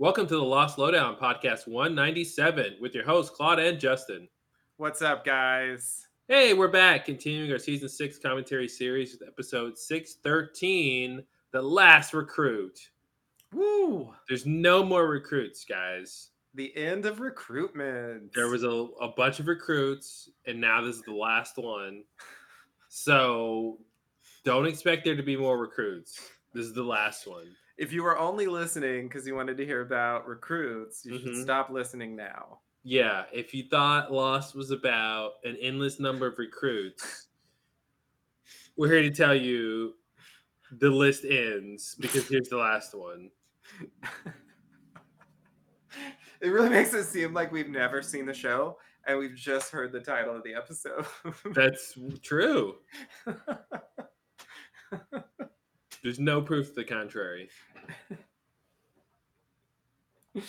Welcome to the Lost Lowdown podcast 197 with your hosts Claude and Justin. What's up, guys? Hey, we're back continuing our season six commentary series with episode 613 The Last Recruit. Woo! There's no more recruits, guys. The end of recruitment. There was a, a bunch of recruits, and now this is the last one. So don't expect there to be more recruits. This is the last one. If you were only listening because you wanted to hear about recruits, you should Mhm. stop listening now. Yeah, if you thought Lost was about an endless number of recruits, we're here to tell you the list ends because here's the last one. It really makes it seem like we've never seen the show and we've just heard the title of the episode. That's true. There's no proof to the contrary.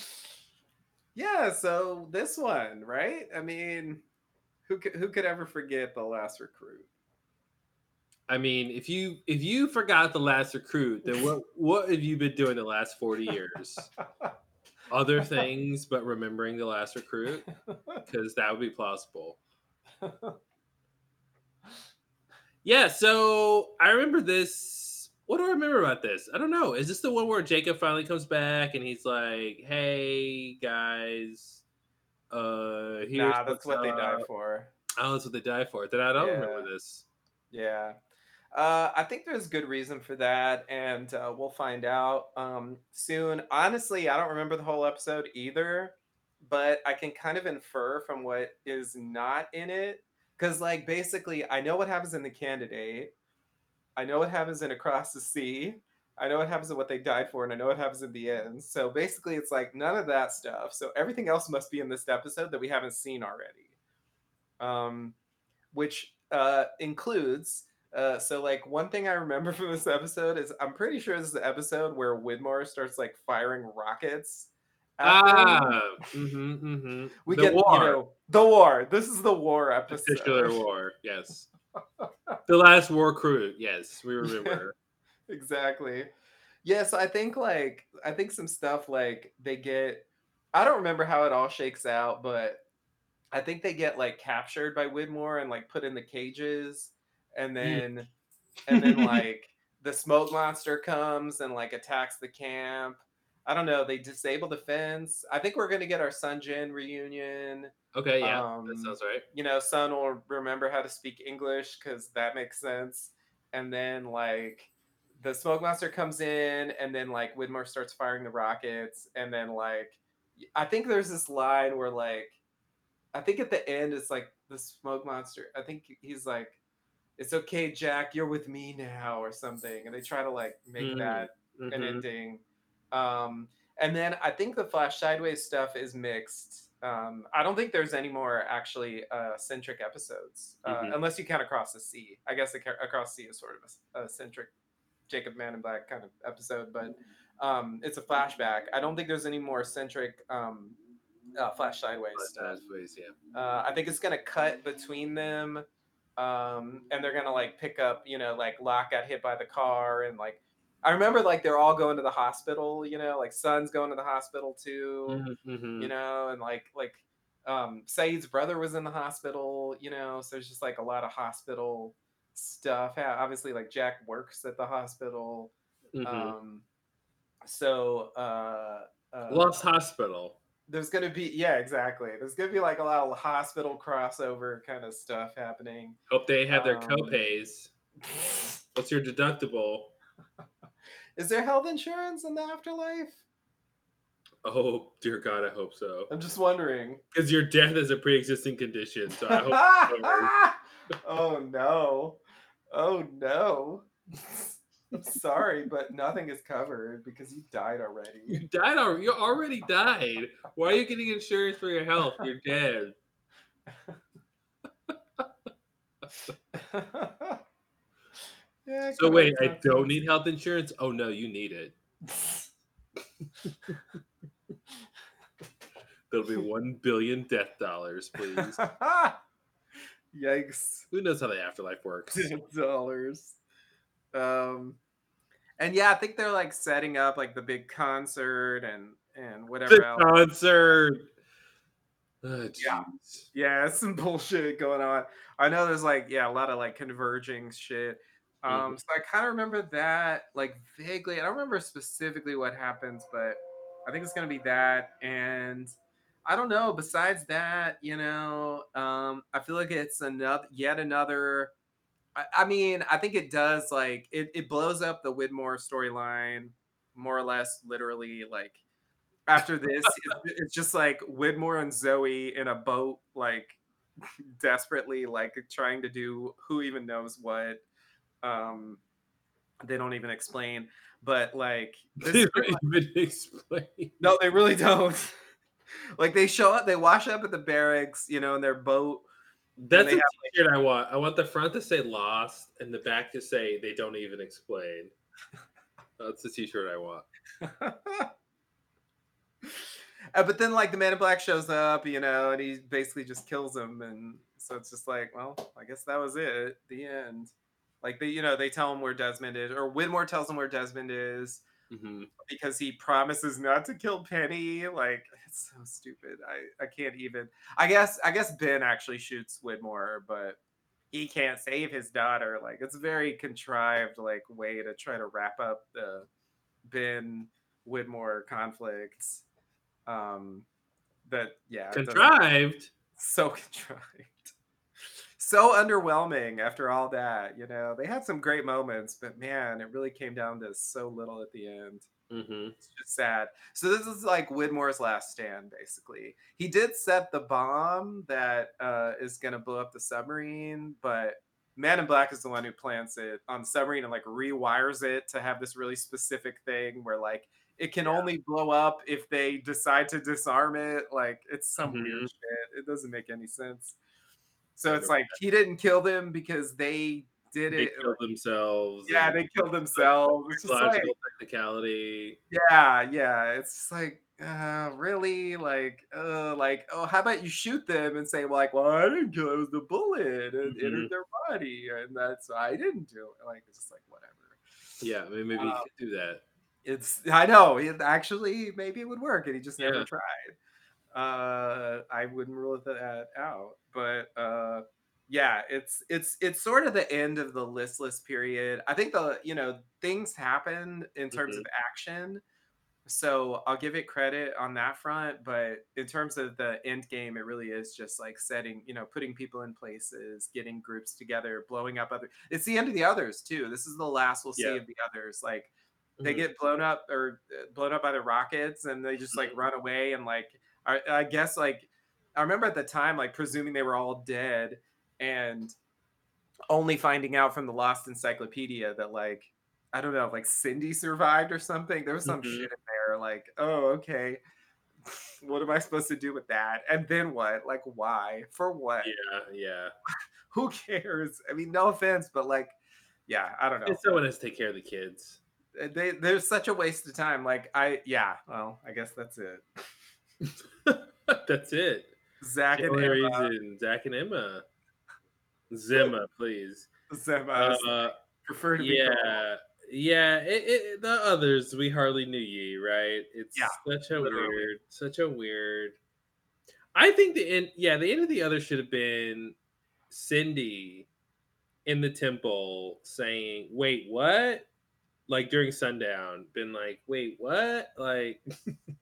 yeah, so this one, right? I mean, who could, who could ever forget the last recruit? I mean, if you if you forgot the last recruit, then what what have you been doing the last 40 years? Other things but remembering the last recruit? Because that would be plausible. Yeah, so I remember this. What do I remember about this? I don't know. Is this the one where Jacob finally comes back and he's like, "Hey guys, uh, here's nah, that's what they die up." for. Oh, that's what they die for. Then I don't Yeah. remember this. Yeah. Uh, I think there's good reason for that, and uh, we'll find out um, soon. Honestly, I don't remember the whole episode either, but I can kind of infer from what is not in it. Because, like, basically, I know what happens in The Candidate, I know what happens in Across the Sea, I know what happens in What They Died For, and I know what happens in the end. So basically, it's like none of that stuff. So everything else must be in this episode that we haven't seen already. Um, which uh, includes uh, so like one thing I remember from this episode is I'm pretty sure this is the episode where Widmore starts like firing rockets. Ah, mm-hmm, mm-hmm. we the get war, you know the war. This is the war episode. titular war. Yes, the last war crew. Yes, we remember. exactly. Yes, I think like I think some stuff like they get. I don't remember how it all shakes out, but I think they get like captured by Widmore and like put in the cages, and mm. then and then like the smoke monster comes and like attacks the camp. I don't know. They disable the fence. I think we're gonna get our Sunjin reunion. Okay, yeah, that Um, sounds right. You know, Sun will remember how to speak English because that makes sense. And then like the smoke monster comes in, and then like Widmore starts firing the rockets, and then like I think there's this line where like I think at the end it's like the smoke monster. I think he's like, "It's okay, Jack. You're with me now," or something, and they try to like make Mm, that an Mhm. ending. Um, and then I think the Flash Sideways stuff is mixed. Um, I don't think there's any more actually uh, centric episodes, uh, Mhm. unless you count Across the Sea. I guess Across the Sea is sort of a, a centric Jacob Man in Black kind of episode, but um, it's a flashback. I don't think there's any more centric um, uh, Flash Sideways stuff. Sideways, yeah. Uh, I think it's gonna cut between them, um, and they're gonna like pick up, you know, like Locke got hit by the car, and like I remember like they're all going to the hospital, you know, like Sun's going to the hospital too, Mhm. you know, and like like um, Sayid's brother was in the hospital, you know, so there's just like a lot of hospital stuff. Yeah, obviously, like Jack works at the hospital, Mhm. um, so uh, uh, Lost Hospital. there's gonna be yeah exactly there's gonna be like a lot of hospital crossover kind of stuff happening Hope they have their Um, copays. What's your deductible? Is there health insurance in the afterlife Oh dear God, I hope so. i'm just wondering Because your death is a pre-existing condition, so I hope. oh no oh no i'm sorry but nothing is covered because you died already You died already. You already died. Why are you getting insurance for your health? You're dead. yeah, So wait, I don't need health insurance. Oh no, you need it. There'll be one billion death dollars, please. Yikes. Who knows how the afterlife works? dollars. Um, and yeah, I think they're like setting up like the big concert and and whatever The else. concert. Oh, Yeah. Yeah, some bullshit going on. I know there's like yeah, a lot of like converging shit. Um, so I kind of remember that like vaguely. I don't remember specifically what happens, but I think it's gonna be that. And I don't know. Besides that, you know, um, I feel like it's another yet another. I, I mean, I think it does like it, it blows up the Widmore storyline more or less literally like after this it's, it's just like Widmore and Zoe in a boat like desperately like trying to do who even knows what um they don't even explain but like this They don't even explain. no they really don't like they show up they wash up at the barracks you know in their boat That's a have, t-shirt I want. I want the front to say "Lost" and the back to say "They don't even explain." That's the t-shirt I want. Uh, but then like the man in black shows up you know and he basically just kills him and so it's just like well i guess that was it the end like they you know they tell him where desmond is or widmore tells him where desmond is hmm because he promises not to kill penny. Like it's so stupid. I i can't even i guess i guess ben actually shoots widmore but he can't save his daughter. Like it's a very contrived like way to try to wrap up the ben widmore conflicts. Um that yeah Contrived. so contrived so underwhelming after all that you know? They had some great moments but man it really came down to so little at the end. Hmm it's just sad. So this is like widmore's last stand basically. He did set the bomb that uh, is going to blow up the submarine but man in black is the one who plants it on the submarine and like rewires it to have this really specific thing where like it can only blow up if they decide to disarm it. Like it's some weird Mhm. shit. It doesn't make any sense so it's like he didn't kill them because they did They it killed themselves. yeah they killed themselves it's just like technicality. yeah, yeah. It's just like, uh, really? Like, uh, like, oh, how about you shoot them and say, like, well, I didn't kill it, was the bullet. and It Mhm. entered their body, and that's I didn't do it. Like, it's just like whatever. Yeah, I mean, maybe you Um, could do that. It's I know it actually maybe it would work, and he just never tried. Uh, I wouldn't rule that out, but uh, yeah, it's it's it's sort of the end of the listless period. I think the you know things happened in terms of action, so I'll give it credit on that front. But in terms of the end game, it really is just like setting, you know, putting people in places, getting groups together, blowing up other. It's the end of the others too. This is the last we'll see Yeah. of the others. Like they Mhm. get blown up or uh, blown up by the rockets and they just like Mhm. run away and like I, I guess like i remember at the time like presuming they were all dead and only finding out from the lost encyclopedia that like i don't know like cindy survived or something there was some Mhm. shit in there like oh okay what am i supposed to do with that and then what like why for what Yeah, yeah. who cares i mean no offense but like yeah i don't know And someone has to take care of the kids. Uh, they there's such a waste of time. Like I yeah, well, I guess that's it. That's it. Zach and Emma, reason Zach and Emma. Zimma, please. Zema Uh, prefer to be called. yeah, yeah. It, it, the others, we hardly knew ye, right? It's Yeah, such a literally. weird, such a weird. I think the end, yeah, the end of the other should have been Cindy in the temple saying, "Wait, what?" Like during sundown, been like, "Wait, what?" Like,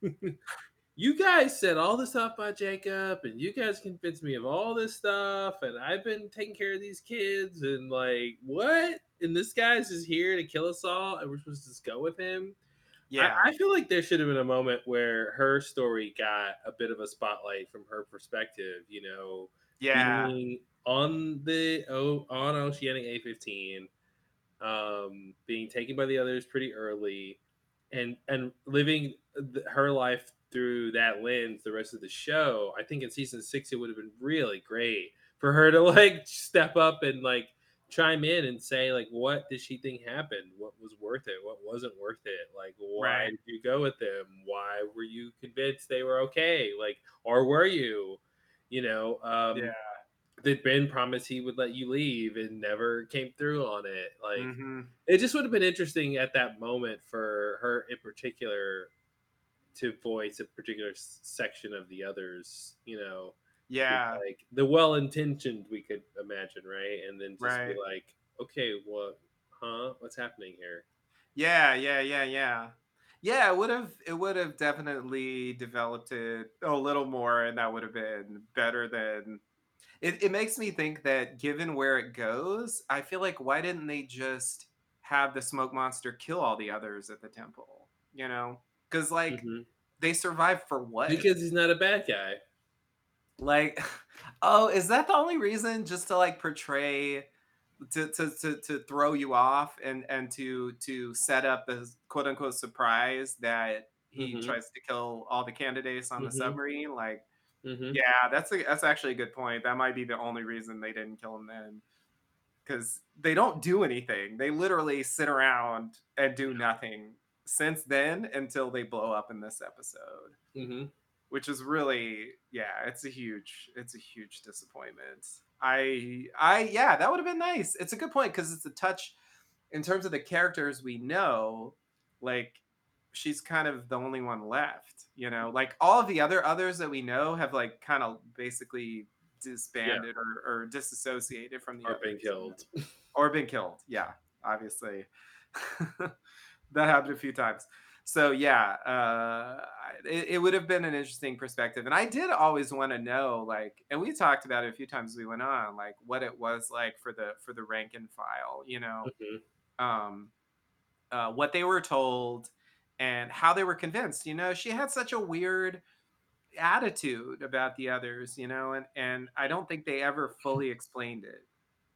you guys said all this stuff about Jacob, and you guys convinced me of all this stuff, and I've been taking care of these kids, and like, what? And this guy's just here to kill us all, and we're supposed to just go with him. Yeah, I, I feel like there should have been a moment where her story got a bit of a spotlight from her perspective. You know, yeah, being on the oh on Oceanic 815, um, being taken by the others pretty early, and and living her life through that lens the rest of the show. I think in season six it would have been really great for her to like step up and like chime in and say like what did she think happened what was worth it what wasn't worth it like why Right. did you go with them why were you convinced they were okay like or were you you know um yeah. Did Ben promise he would let you leave and never came through on it? Like Mhm. it just would have been interesting at that moment for her in particular to voice a particular section of the others, you know. Yeah. Like the well intentioned we could imagine, right? And then just Right. be like, okay, what huh? What's happening here? Yeah, yeah, yeah, yeah. Yeah, it would have it would have definitely developed it a little more and that would have been better than it, it makes me think that given where it goes, I feel like why didn't they just have the smoke monster kill all the others at the temple? You know? Because like Mhm. they survive for what? Because he's not a bad guy. like oh, is that the only reason just to like portray to, to, to, to throw you off and and to to set up the quote unquote surprise that he Mhm. tries to kill all the candidates on the Mhm. submarine like hmm yeah that's a, that's actually a good point that might be the only reason they didn't kill him then because they don't do anything they literally sit around and do nothing since then until they blow up in this episode hmm which is really yeah it's a huge it's a huge disappointment. I i yeah that would have been nice. It's a good point because it's a touch in terms of the characters we know like she's kind of the only one left you know? Like all of the other others that we know have like kind of basically disbanded or, or disassociated from the Or been killed. or been killed yeah obviously that happened a few times. So yeah uh it, it would have been an interesting perspective. And i did always want to know like and we talked about it a few times we went on like what it was like for the for the rank and file you know Mhm. um uh what they were told and how they were convinced you know? She had such a weird attitude about the others you know? And and i don't think they ever fully explained it.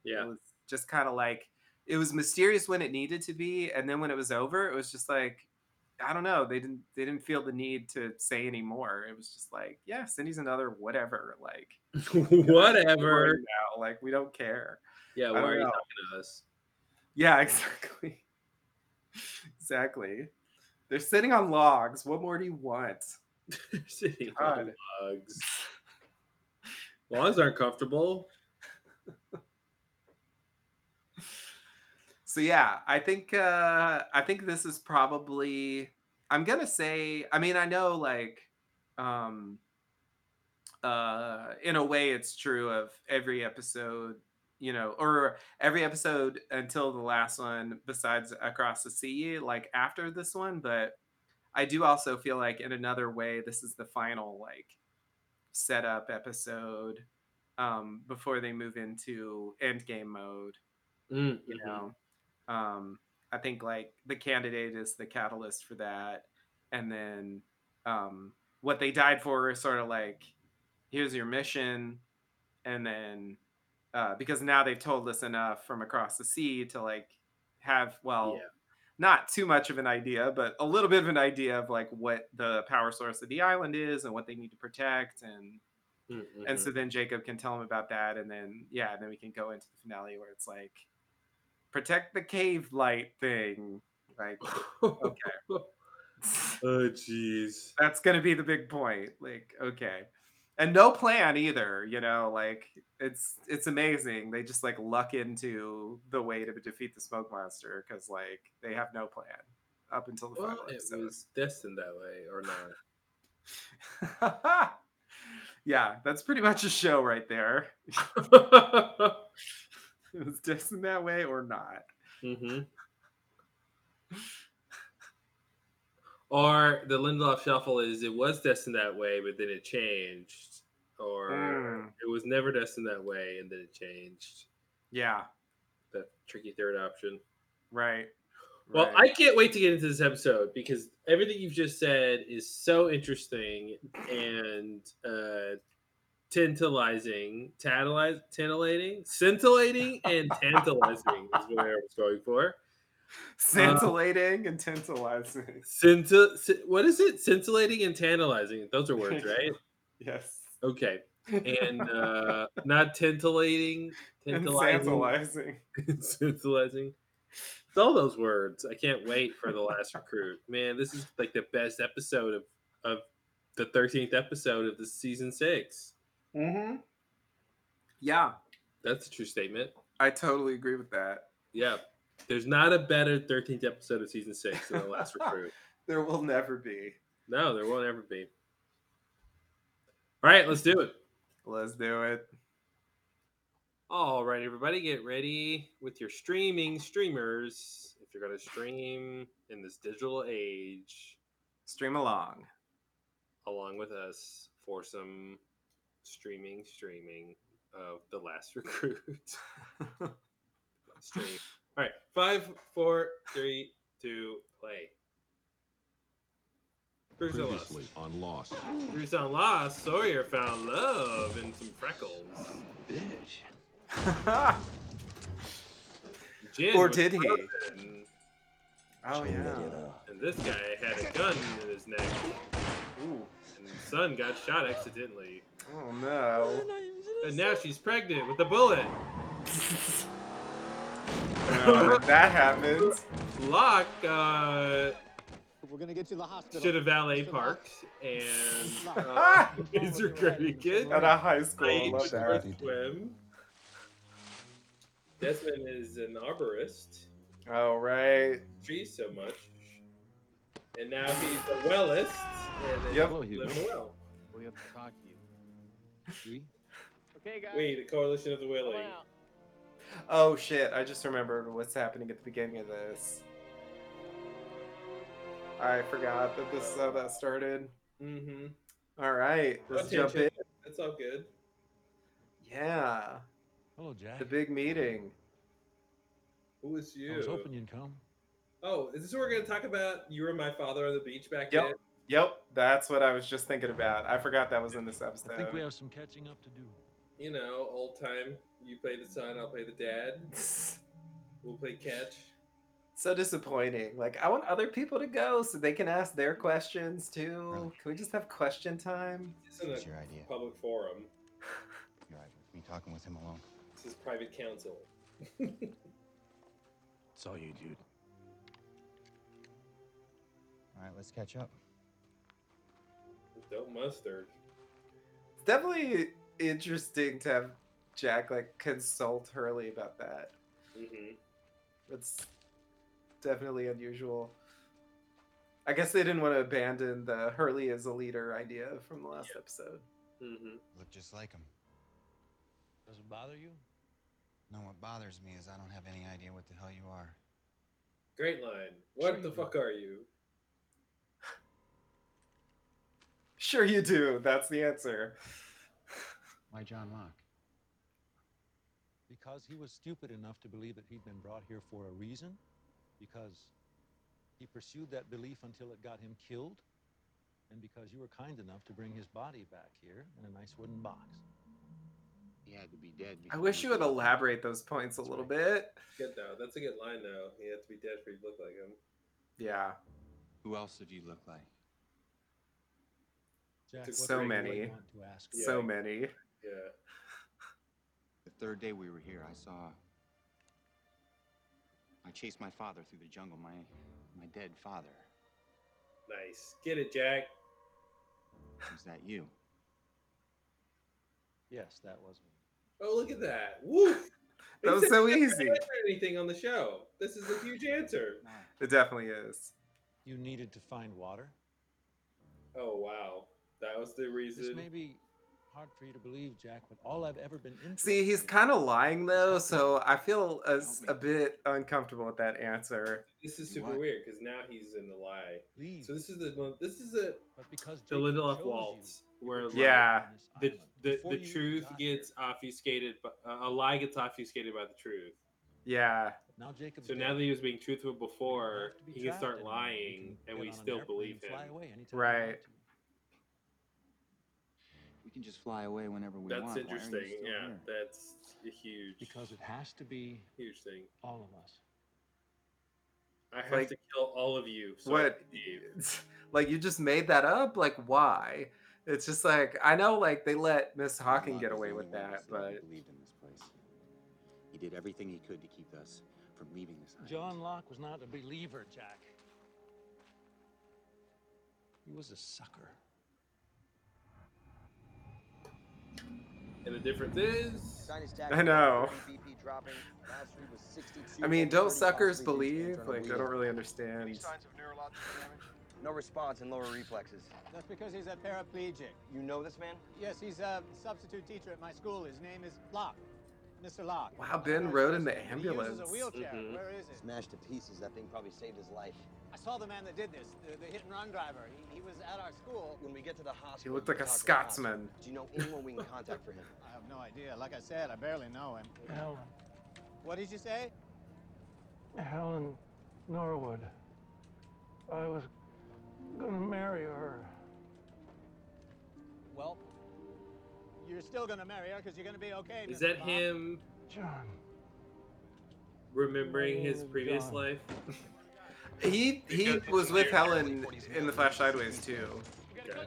Yeah. it was just kind of like it was mysterious when it needed to be, and then when it was over, it was just like I don't know. They didn't they didn't feel the need to say anymore. It was just like, yeah, Cindy's another whatever. Like Whatever. now, like we don't care. Yeah. Why are you know. talking to us? Yeah, exactly. exactly. They're sitting on logs. What more do you want? Sitting on logs. Logs aren't comfortable. So yeah, I think uh I think this is probably I'm gonna say I mean I know like um uh in a way it's true of every episode, you know, or every episode until the last one besides Across the Sea, like after this one, but I do also feel like in another way this is the final like setup episode um before they move into end game mode Mm, you mhm. know um i think like the candidate is the catalyst for that. And then um what they died for is sort of like here's your mission. And then uh because now they've told us enough from across the sea to like have well Yeah. not too much of an idea but a little bit of an idea of like what the power source of the island is and what they need to protect. And Mm, and so then Jacob can tell him about that, and then yeah, then we can go into the finale where it's like protect the cave light thing. Like okay. oh jeez. that's gonna be the big point. Like okay, and no plan either. You know, like it's it's amazing. They just like luck into the way to defeat the smoke monster because like they have no plan up until the Well, final it episode. was destined that way, or not. yeah, that's pretty much a show right there. It was destined that way or not. hmm Or the Lindelof shuffle is it was destined that way, but then it changed, or Mm. it was never destined that way and then it changed. Yeah, The tricky third option. right. Well, right. I can't wait to get into this episode because everything you've just said is so interesting and uh, tantalizing, tantalize, titillating, scintillating, and tantalizing is what I was going for. scintillating and tantalizing. Scinti- sci- what is it? Scintillating and tantalizing. Those are words, right? Yes. Okay. And uh, not titillating, and tantalizing, tantalizing. scintillating. It's all those words. I can't wait for the last recruit. Man, this is like the best episode of of the thirteenth episode of the season six. Mm-hmm. Yeah, That's a true statement. I totally agree with that. Yeah. There's not a better 13th episode of season six than the last recruit. There will never be. No, there won't ever be. All right, let's do it. Let's do it. All right, everybody, get ready with your streaming streamers. If you're going to stream in this digital age, Stream along. along with us for some streaming, streaming of The Last Recruit. Stream. All right, five, four, three, two, play. Bruce on Lost. Previously on Lost. Bruce on Lost, Sawyer found love and some freckles. Bitch. Jin Or did he? frozen, oh yeah. And this guy had a gun in his neck. Ooh. And Sun got shot accidentally. Oh no. And now she's pregnant with a bullet. No, that happens. Locke uh, We're gonna get you to the hospital. should have valet parked and uh, is regretting it. At a high school. I Sayid love was that. supposed swim. Desmond is an arborist. Oh right. Trees so much. And now he's the wellist. And then Yep. Hello, Hugo. living well. We have to talk to you. We? Okay, guys. We, the coalition of the come willing. out. Oh shit! I just remembered what's happening at the beginning of this. I forgot that this is how that started. Mm-hmm. All right, let's jump in. That's all good. Yeah, Hello, Jack. the big meeting. Who is you? I was hoping you'd come. Oh, is this what we're gonna talk about? You were my father on the beach back Yep. then. Yep, that's what I was just thinking about. I forgot that was in this episode. I think we have some catching up to do. You know, old time. You play the son, I'll play the dad. We'll play catch. so disappointing. Like I want other people to go so they can ask their questions too. Really? Can we just have question time? This isn't What's a your idea? public forum. You're right. Me talking with him alone. This is private counsel. It's all you, dude. Let's catch up. Don't mustard. It's definitely interesting to have Jack like consult Hurley about that. Mm-hmm. That's definitely unusual. I guess they didn't want to abandon the Hurley as a leader idea from the last episode. Mm-hmm. Look just like him. Does it bother you? No, what bothers me is I don't have any idea what the hell you are. Great line. What Sure the you do. fuck are you? Sure, you do. That's the answer. Why John Locke? Because he was stupid enough to believe that he'd been brought here for a reason? Because he pursued that belief until it got him killed? And because you were kind enough to bring his body back here in a nice wooden box? He had to be dead. I wish you would elaborate those points a That's little right. bit. Good though. That's a good line though. He had to be dead for you to look like him. Yeah. Who else did you look like? Jack, so many. to ask Yeah. So many. Yeah. The third day we were here, I saw. I chased my father through the jungle, my my dead father. Nice. Get it, Jack. Was that you? Yes, that was me. Oh, look at that. Woo! That was so easy. Anything on the show. This is a huge answer. It definitely is. You needed to find water? Oh wow. That was the reason. This reason. may be hard for you to believe, Jack, but all I've ever been interested See, he's in kind of lying though, so I feel a, a bit uncomfortable with that answer. This is super weird because now he's in the lie. Leave. So this is the this is the but because the Jacob Lindelof waltz you, where Yeah. on the the, the truth gets here. obfuscated, but uh, a lie gets obfuscated by the truth. Yeah. Now Jacob. So now that he was being truthful before, be he can start anymore. You lying, can and we still believe and Fly him. away Right. Want to. We can just fly away whenever we That's want. Why are interesting. Yeah, here? that's a huge, Because it has to be huge thing. all of us. I have Like, to kill all of you. So what? can. Like you just made that up? Like why? It's just like I know like they let Miss Hawking get away with that, said he but believed in this place. He did everything he could to keep us from leaving this island. John Locke was not a believer, Jack. He was a sucker. And the difference is I know. BP dropping. Last read was 62. I mean, don't suckers possibly due to believe? Like, I don't really understand. No response in lower reflexes. That's because he's a paraplegic. You know this man? Yes, he's a substitute teacher at my school. His name is Locke. Mr. Locke. Wow, Ben rode in the He uses ambulance. a wheelchair. Mhm. Where is it? Smashed to pieces. That thing probably saved his life. I saw the man that did this, the, the hit and run driver. He, he was at our school. When we get to the hospital, He looked like a talk to the cops. Scotsman. Do you know anyone we can contact for him? I have no idea. Like I said, I barely know him. Helen. What did you say? Helen Norwood. I was gonna marry her. Well, you're still gonna marry her because you're gonna be okay. Is Mr. that Locke. him John. remembering his Oh, previous God. life? He he was with Helen in the Flash Sideways too. Okay.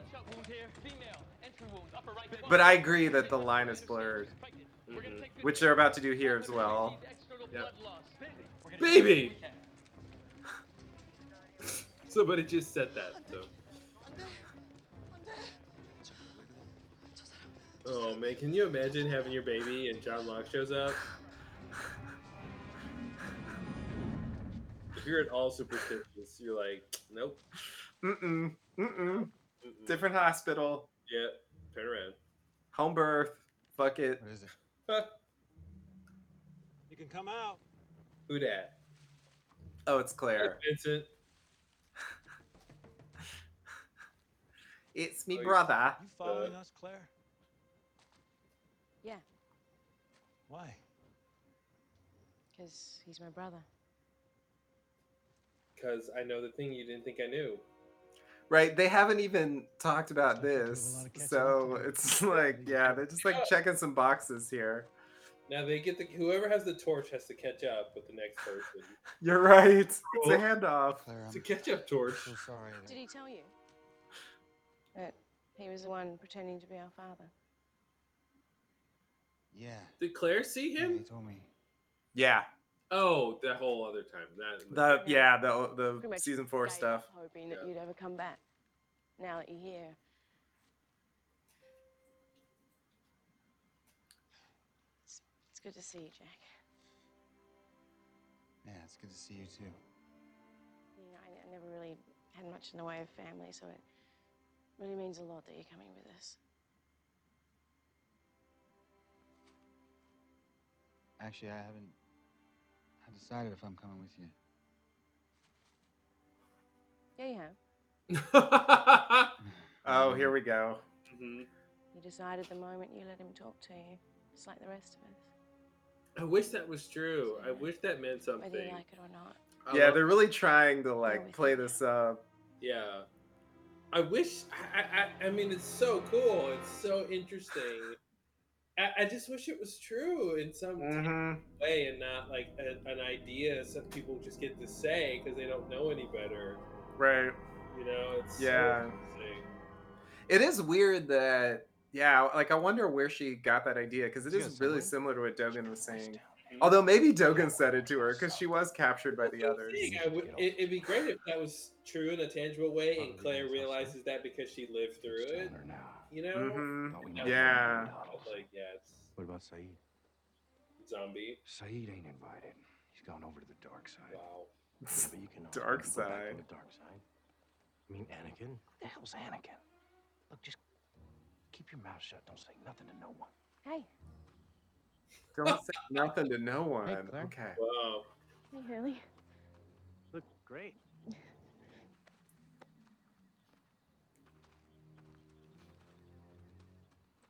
But I agree that the line is blurred, Mhm. which they're about to do here as well. Yep. Baby! Somebody just said that. So. Oh man, can you imagine having your baby and John Locke shows up? If you're at all superstitious, you're like, nope. Mm-mm. Mm-mm. mm-mm. Different hospital. Yeah, turn around. Home birth. Fuck it. What is it? You can come out. Who dat? Oh, it's Claire. Vincent. It's me Oh, you- brother. You following us, Claire? Yeah. Why? Because he's my brother. Because I know the thing you didn't think I knew. Right, they haven't even talked about Sounds like you have a this. lot of catching up So it's like, yeah, they're just like checking some boxes here. Now they get the whoever has the torch has to catch up with the next person. You're right. It's Oh. a handoff. Claire, It's a I'm catch up torch. so sorry. Did he tell you? That he was the one pretending to be our father. Yeah. Did Claire see yeah. him? He told me. Yeah. Oh, the whole other time. That The yeah, the the Pretty season four stuff. up Hoping that Yeah. you'd ever come back. Now that you're here. It's, it's good to see you, Jack. Yeah, it's good to see you too. You know, I, I never really had much in the way of family, so it really means a lot that you're coming with us. Actually, I haven't. I decided if I'm coming with you. Yeah, you have. Oh, here we go. Mhm. You decided the moment you let him talk to you, just like the rest of us, I wish that was true. I wish that meant something. whether you like it or not. I Yeah, love- they're really trying to like play this up. Yeah. I wish. I, I. I mean, it's so cool. It's so interesting. I, I just wish it was true in some hmm way and not like a, an idea some people just get to say because they don't know any better. Right. You know, it's Yeah. interesting. It is weird that yeah, like I wonder where she got that idea because it Is he is really subway? similar to what Dogen was saying. Although maybe Dogen said it to her because she was captured by the others. would, it'd be great if that was true in a tangible way, and Claire realizes that because she lived through it. You know, hmm That Yeah. Like, yeah, it's What about Sayid? zombie. Sayid ain't invited. He's gone over to the dark side. Wow. Yeah, but you can Dark side. the dark side. I mean, Anakin. What the hell's Anakin? Look, just keep your mouth shut. Don't say nothing to no one. Hey, Don't say nothing to no one. Claire. okay. Wow. hey, Hurley. Look great.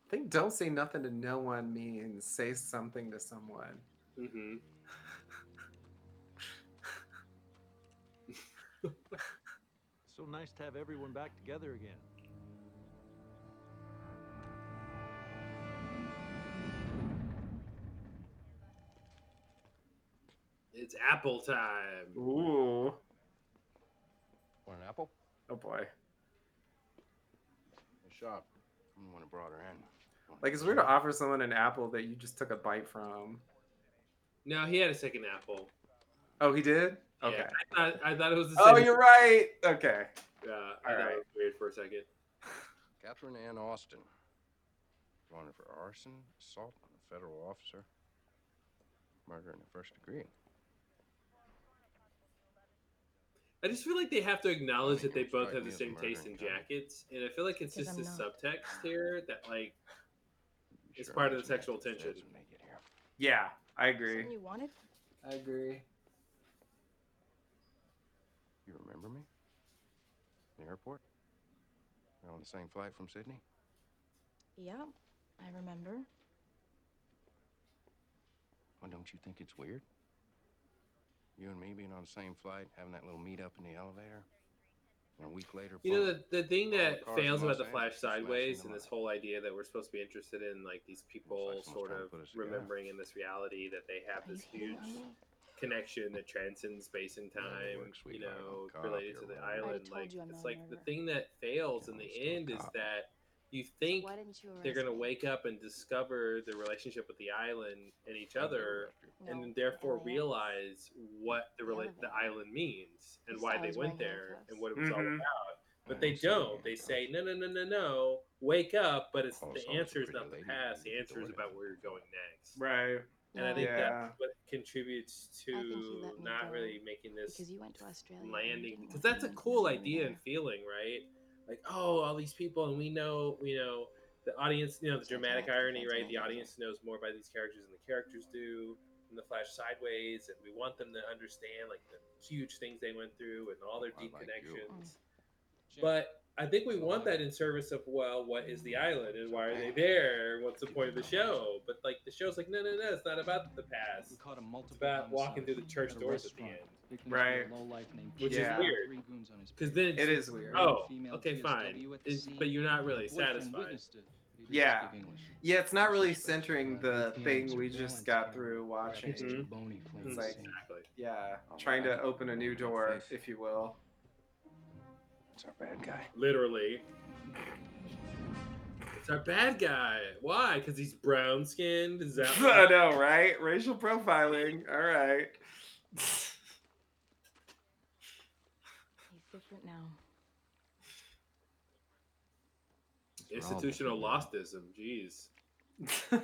I think don't say nothing to no one means say something to someone. Mm-hmm. So nice to have everyone back together again. It's apple time. Ooh. Want an apple? Oh boy. Shop. I'm the one who brought her in. Like it's weird to offer someone an apple that you just took a bite from. No, he had a second apple. Oh, he did? Yeah, Okay. I thought I thought it was the oh, same. Oh, you're right. Okay. Yeah, I thought Alright. it was weird for a second. Catherine Ann Austin. wanted for arson, assault on a federal officer, murder in the first degree. I just feel like they have to acknowledge that they both have the same taste in jackets, and I feel like it's just I'm this not. subtext here that like You It's sure part of the sexual to the feds tension. when they here. Yeah, I agree. Something you wanted? I agree. You remember me? The airport? We're on the same flight from Sydney? Yeah, I remember. Well, don't you think it's weird? You and me being on the same flight, having that little meet up in the elevator, and a week later, you know the, the thing all the that fails about the flash sideways and this whole idea that we're supposed to be interested in like these people like sort of put us together. remembering in this reality that they have this huge connection that transcends space and Yeah, time, work, you know, I'm caught up related to the already. I already island. Like it's like the thing that fails in the I'm still a end is that you think why you they're gonna wake up and discover the relationship with the island and each other No, and therefore realize what the The rela- the island means and why they went there handcuffs. and what it was all Mhm. about. But they don't see any don't. They say no, no, no, no, no. Wake up! But it's the saw was a answer is not the past. The answer is about where you're going next. Right. And I think Yeah. that's what contributes to not really making this Because you went to Australia. landing because that's a cool idea there. and feeling, right? Like, oh, all these people, and we know, you know, the audience, you know, the dramatic irony, right? The audience knows more about these characters than the characters do in the Flash Sideways, and we want them to understand like the huge things they went through and all their deep like connections. Jim, But I think we want that in service of well, what is the island and why are they there? What's the point of the show? But like the show's like, no, no, no, it's not about the past. We caught him multiple It's about walking through the church doors at the end. Victim Right. was a lowlife named Which is Keith. weird. Three goons on his Because then It it's- weird. Oh, Female okay, PSW fine. at the It's- scene. but you're not really satisfied. witnessed it. He didn't Yeah. Yeah, it's not really centering the thing we just got through watching. tracks Mhm. It's like- Exactly. Yeah, trying to open a new door, if you will. It's our bad guy. Literally. It's our bad guy. Why? Because he's brown skinned? Is that I know, right? Racial profiling. All right. He's different now. Oh, institutional lostism? Jeez.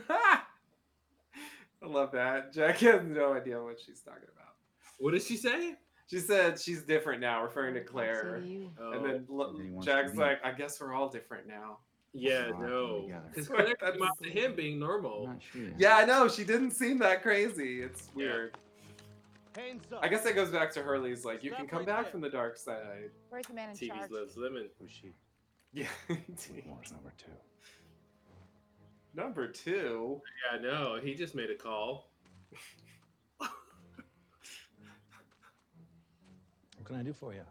I love that. Jack has no idea what she's talking about. What did she say? She said she's different now, referring to Claire. Oh, And then lo- And then he wants to Jack's like, I guess we're all different now. yeah, We'll have to no. be together. Because Claire came up to him being normal. Sure. Yeah, I know. She didn't seem that crazy. It's weird. Hands up. I guess that goes back to Hurley's like, you can come back from the dark side. Where's the man in TV's charge? lives lemon. Who's she? Yeah. Moore's number two. Number two. Yeah, no, he just made a call. What can I do for you?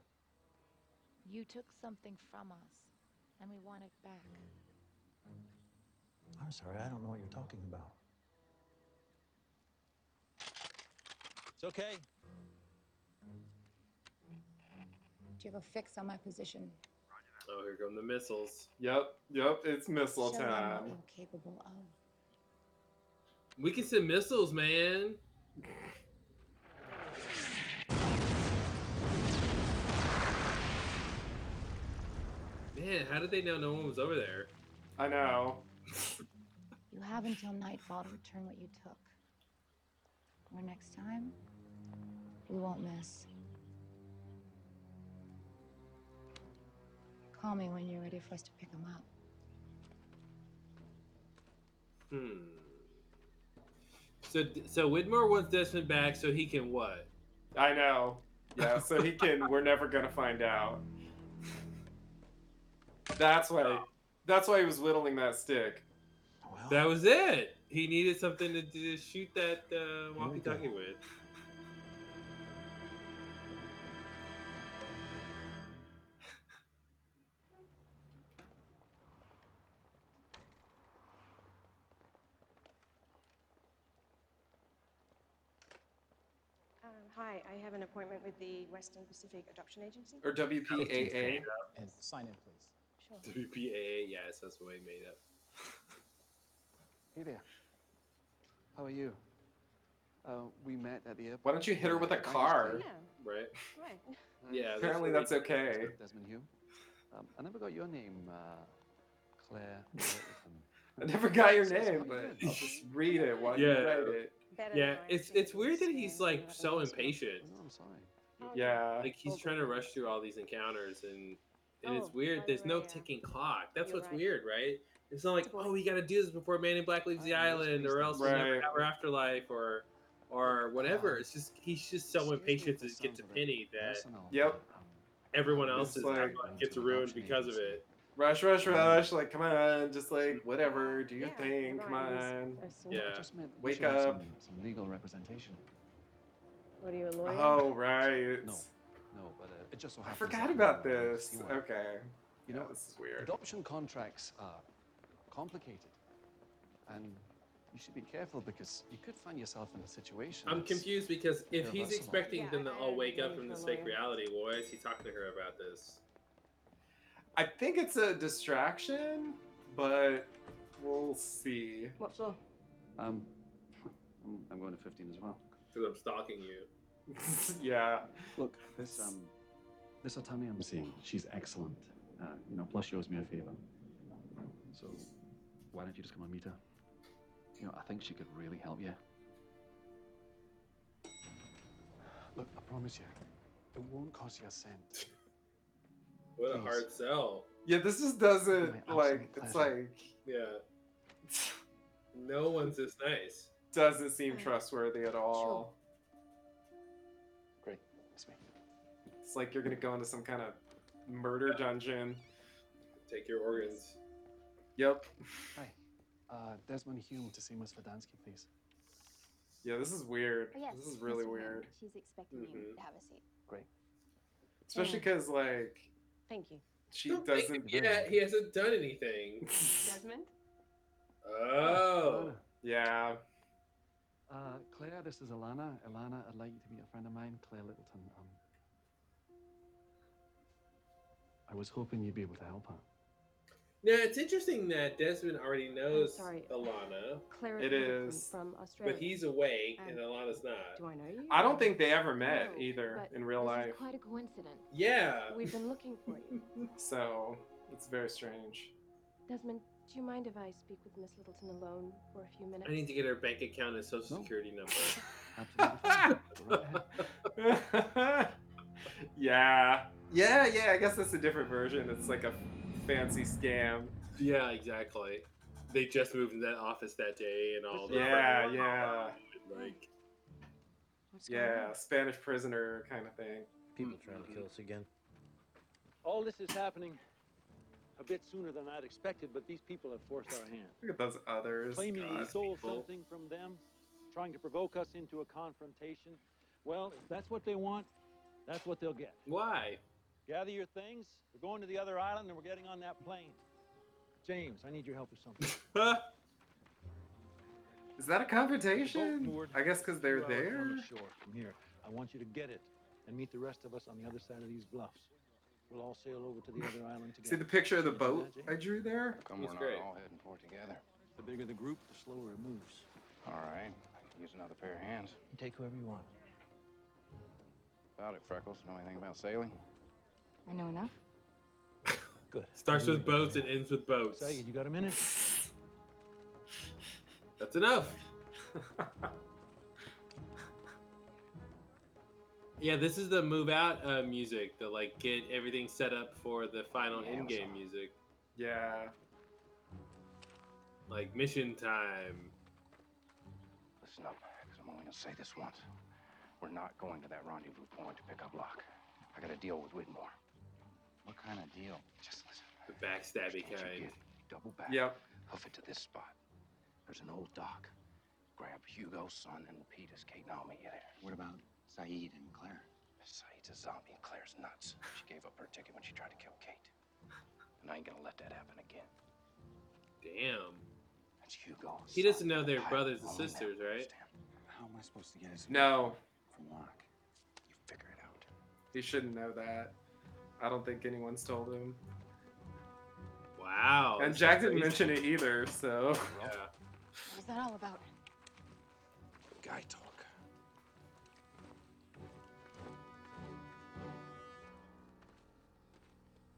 You took something from us, and we want it back. I'm sorry, I don't know what you're talking about. It's okay. Do you have a fix on my position? Oh, here come the missiles. Yep, yep, it's missile Show them what time. you're capable of. We can send missiles, man. Man, how did they know no one was over there? I know. You have until nightfall to return what you took. Or next time, we won't miss. Call me when you're ready for us to pick them up. Hmm. So, so Widmore wants Desmond back so he can what? I know. Yeah, so he can. we're never gonna find out. That's why. That's why he was whittling that stick. Well, That was it. He needed something to, to shoot that uh, we walkie-talkie with. Hi, I have an appointment with the Western Pacific Adoption Agency. Or WPAA. And sign in, please. Sure. WPAA, yes, that's what he made up. Hey there. How are you? Uh, we met at the airport. Why don't you hit her with a Right, car? Yeah, Right? right. Yeah. Apparently what that's we- okay. Desmond Hume. Um, I never got your name, uh, Claire. Whittington. I never got your name, but I'll just read it while you Yeah. write it. Better Yeah, it's it's weird that he's like so impatient. No, I'm sorry. Yeah. Like he's trying to rush through all these encounters and and it's Oh, weird. There's no ticking clock. That's what's right. weird, right? It's not like oh we got to do this before Man in Black leaves the island or crazy. else we'll never have our afterlife or or whatever. It's just he's just so impatient to get to sounds of it Penny that Yep. everyone It's else's like- gets ruined because of it. Rush, rush, rush. Like, come on. Just like, whatever. Do your Yeah, thing. Come on. I Yeah. I just meant Wake up. Some, some legal representation. What are you, a lawyer? Oh, right. No, no, but uh, it just so happens. I forgot about this. Okay. You Yeah, know, this is weird. adoption contracts are complicated, and you should be careful because you could find yourself in a situation. I'm confused because if he's expecting Yeah, them to all wake up from this fake reality, why is he talking to her about this? I think it's a distraction, but we'll see. What for? Um, I'm, I'm going to 15 as well. Because I'm stalking you. yeah. Look, this um, this Atami I'm seeing, she's excellent. Uh, you know, plus she owes me a favor. So, why don't you just come and meet her? You know, I think she could really help you. Look, I promise you, it won't cost you a cent. What a hard sell. Yeah, this just doesn't like. absolute It's like Yeah. No one's as nice. doesn't seem trustworthy at all. Great, it's me. It's like you're gonna go into some kind of murder dungeon. Take your organs. Yep. Hi, uh, Desmond Hume to see Miss Verdansky, please. Yeah, this is weird. Oh, yes, This is really weird. She's expecting Mhm. you to have a seat. Great. Especially because like Thank you. she Don't doesn't. him yet. He hasn't done anything. Desmond? Oh. yeah. Uh, Claire, this is Ilana. Ilana, I'd like you to meet a friend of mine, Claire Littleton. Um, I was hoping you'd be able to help her. Now it's interesting that Desmond already knows sorry. Ilana, Clara It Littleton is. from Australia. but he's awake and Um, Ilana's not. Do I know you? I don't think they ever met No, either but in real This life. is quite a coincidence. Yeah. We've been looking for you. So it's very strange. Desmond, do you mind if I speak with Miss Littleton alone for a few minutes? I need to get her bank account and social No. security number. Absolutely fine. Go right ahead. yeah. Yeah, yeah, I guess that's a different version. It's like a fancy scam. yeah, exactly. They just moved in that office that day and all. the Yeah, friends- yeah. Oh, like What's Yeah, on? Spanish prisoner kind of thing. People trying to kill us again. All this is happening a bit sooner than I'd expected, but these people have forced our hand. Look at those others. Claiming we God, stole people. something from them, trying to provoke us into a confrontation. Well, if that's what they want, that's what they'll get. why? Gather your things. We're going to the other island and we're getting on that plane. James, I need your help with something. Is that a confrontation? I guess because they're there. From the shore, from here. I want you to get it and meet the rest of us on the other side of these bluffs. We'll all sail over to the other island together. See the picture of the boat I drew there? Come He's we're not great. all heading for it together. The bigger the group, the slower it moves. All right. I can Use another pair of hands. You take whoever you want. About it, Freckles. Know anything about sailing? I know enough. Good. Starts with boats and ends with boats. Say, you got a minute? That's enough. Yeah, this is the move out uh, music to like get everything set up for the final Yeah, in game so- music, Yeah. like mission time. Listen up, because I'm only going to say this once. We're not going to that rendezvous point to pick up Locke. I got to deal with Widmore. What kind of deal? Just listen. The backstabby Can't kind. get double back. Yep. Hoof it to this spot. There's an old dock. Grab Hugo, Sun, and Lapidus. Kate and I'll meet you there. What about Sayid and Claire? Sayid's a zombie and Claire's nuts. She gave up her ticket when she tried to kill Kate. And I ain't gonna let that happen again. Damn. That's Hugo. He doesn't know they're Pilot brothers and sisters, right? understand? How am I supposed to get his No, from Locke? You figure it out. he shouldn't know that. I don't think anyone's told him. Wow. and Jack didn't crazy. mention it either, so. Yeah. What was that all about? Guy talk.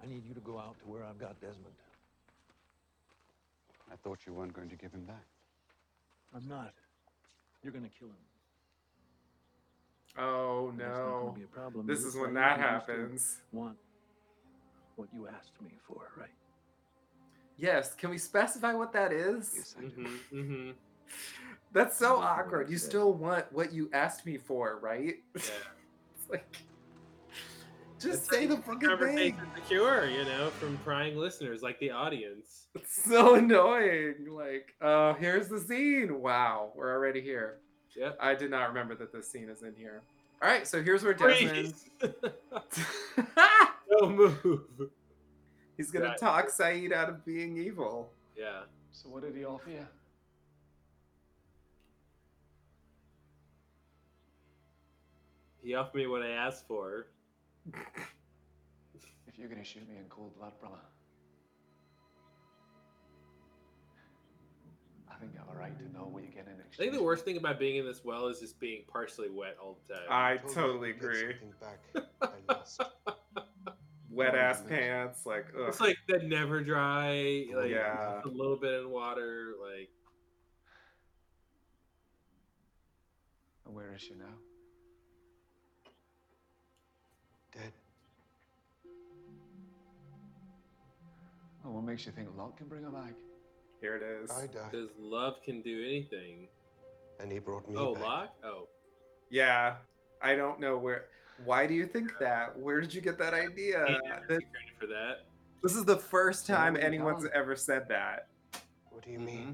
I need you to go out to where I've got Desmond. I thought you weren't going to give him back. I'm not. You're gonna kill him. Oh That's not gonna no. be a problem. This is when that happens. Want what you asked me for, right? Yes, can we specify what that is? Mm-hmm, mm-hmm. That's so awkward. You still want what you asked me for, right? Yeah. It's like, just That's say the like fucking thing. conversation secure, you know, from prying listeners like the audience. It's so annoying. Like, uh, here's the scene. Wow, we're already here. Yep. I did not remember that this scene is in here. All right, so here's where Desmond. Freeze! Don't move. He's gonna Right. talk Sayid out of being evil. Yeah. So what did he offer you? He offered me what I asked for. If you're gonna shoot me in cold blood, brother, think you have a to know what you're getting in I think the worst thing about being in this well is just being partially wet all the time. I told totally agree. back. Wet oh, ass Oh, pants, like ugh. It's like that never dry, like Yeah. a little bit in water, like And where is she now? Dead. Oh, what makes you think Locke can bring her back? Here it is. I died, because love can do anything. and he brought me Oh, back. Locke? Oh, Yeah, I don't know where. Why do you think that? Where did you get that idea? can't never That- credit for that. This is the first time what anyone's call ever said that. What do you mean?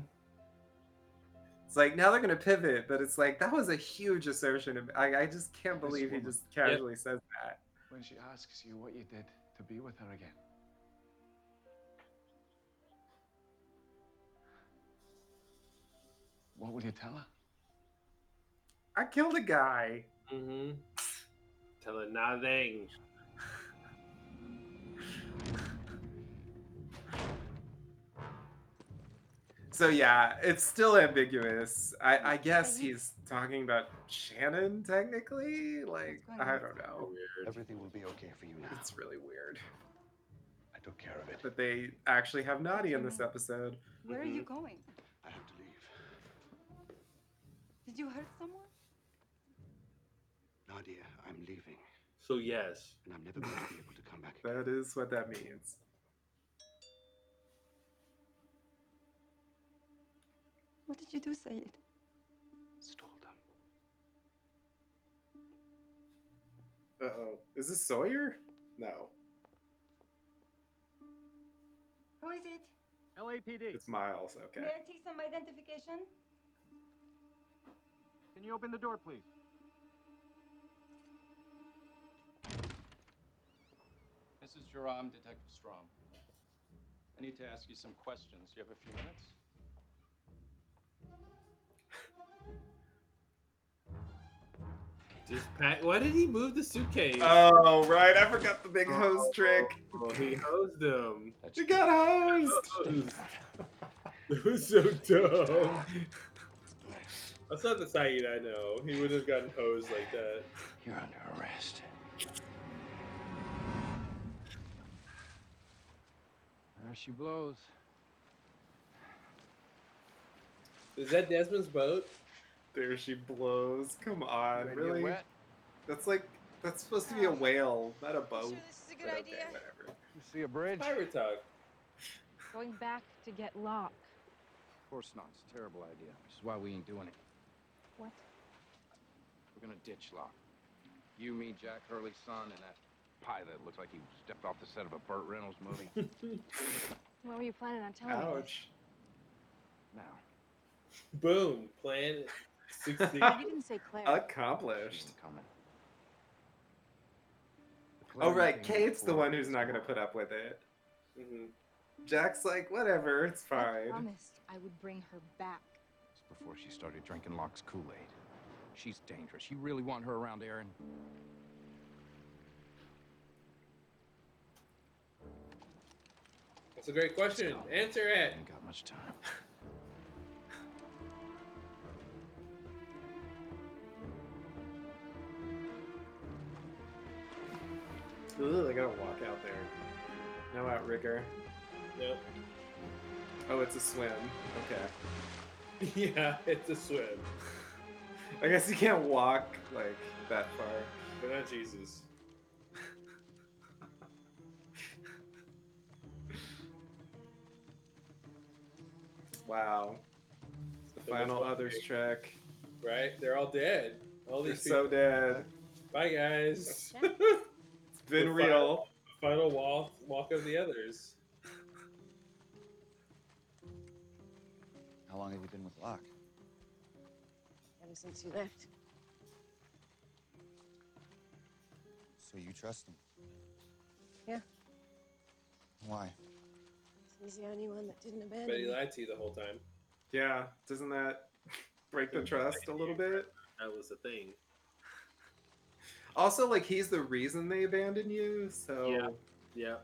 Mm-hmm. It's like now they're gonna pivot, but it's like that was a huge assertion. Of, I, I just can't believe he woman. just casually says that. When she asks you what you did to be with her again. What will you tell her? I killed a guy. Mm-hmm. Tell her nothing. So yeah, it's still ambiguous. I, I guess he's talking about Shannon technically. Like I don't know. Weird. Everything will be okay for you now. It's really weird I took care of it. that they actually have Nadia in this episode. Where are you going? I have to leave. Did you hurt someone? Nadia, I'm leaving, So yes. and I'm never going to be able to come back. That is what that means. What did you do, Sayid? Stole them. Uh oh. Is this Sawyer? No, Who is it? LAPD. it's Miles. okay. May Okay. I take some identification? Can you open the door, please? This is Jerome, Detective Straume. I need to ask you some questions. You have a few minutes? Just pat. Why did he move the suitcase? Oh right, I forgot the big hose oh, trick. Oh, he hosed him. You got hosed. It was so dumb. That's not the Sayid I know. He would have gotten hosed like that. You're under arrest. There she blows. Is that Desmond's boat? There she blows. Come on, Ready get really? wet? That's like that's supposed to be a whale, not a boat. Sure, this is a good But okay, idea. whatever. You see a bridge? Pirate talk. Going back to get Locke. Of course not. It's a terrible idea. Which is why we ain't doing it. What? We're gonna ditch Locke. You, me, Jack Hurley's Sun, and that pie that looks like he stepped off the set of a Burt Reynolds movie. what were you planning on telling me? Ouch. now, Boom. Plan succeed. You didn't say Claire. Accomplished. ain't coming. Oh right, Kate's the one who's not gonna put up with it. Mhm. Jack's like, whatever, it's fine. I promised I would bring her back. It's before she started drinking Locke's Kool-Aid. She's dangerous. You really want her around Aaron? That's a great question. Answer it. Ain't got much time. Ugh, I gotta walk out there. No outrigger. Nope. Oh, it's a swim. Okay. yeah, it's a swim. I guess you can't walk like that far. But not Jesus. Wow. The So final others Jake. track. Right? They're all dead. All these They're these so people- dead. Bye, guys. It's been The real. Final, final walk, walk of the others. How long have you been with Locke? Ever since you left. So you trust him? Yeah. Why? He's the only one that didn't abandon But he lied to you the whole time. Yeah. Doesn't that break the trust a little bit? That was the thing. Also, like he's the reason they abandoned you, so Yeah.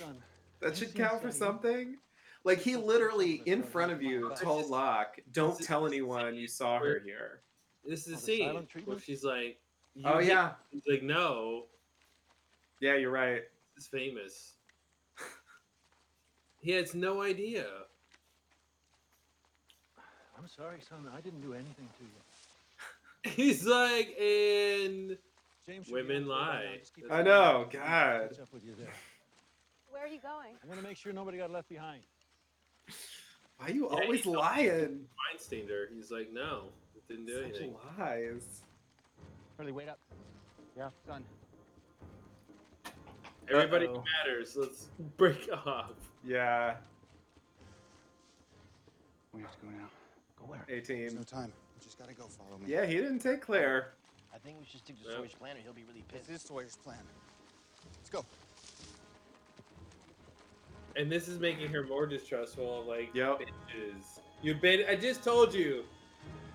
Yeah. That should count for something. Like he literally in front of you told Locke, "Don't tell anyone you saw her here." This is the the scene where she's like, Oh yeah, He's like, no, yeah, you're right. this is famous. he has no idea. I'm sorry, son. I didn't do anything to you. He's like, and James, Women on board by now. lie. I know, eye on him. God. Up with you there. Where are you going? I'm gonna make sure nobody got left behind. Why are you Yeah, always he's lying? Feinstein her. He's like, no, it didn't do Such anything. lies. Hurley, wait up. Yeah, son. Everybody Uh-oh. matters. Let's break off. Yeah, We have to go now. Go where? There's 18. no time. You just gotta go. Follow me. Yeah, he didn't take Claire. I think we should stick to Yeah. Sawyer's plan or he'll be really pissed. This pissed. is Sawyer's plan. And this is making her more distrustful. of, Like, Yep. bitches. You been. I just told you.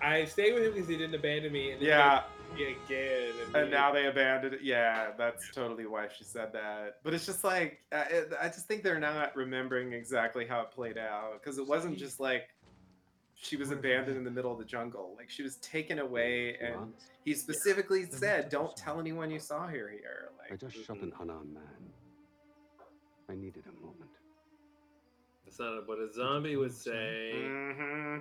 I stayed with him because he didn't abandon me. And then Yeah, he again. And, and me. now they abandoned it. Yeah, that's totally why she said that. But it's just like uh, I, I just think they're not remembering exactly how it played out because it wasn't just like she was abandoned in the middle of the jungle. Like she was taken away, and he specifically said, "Don't tell anyone you saw her here." I just shot an unarmed man. I needed a moment. That's not what a zombie would say. hmm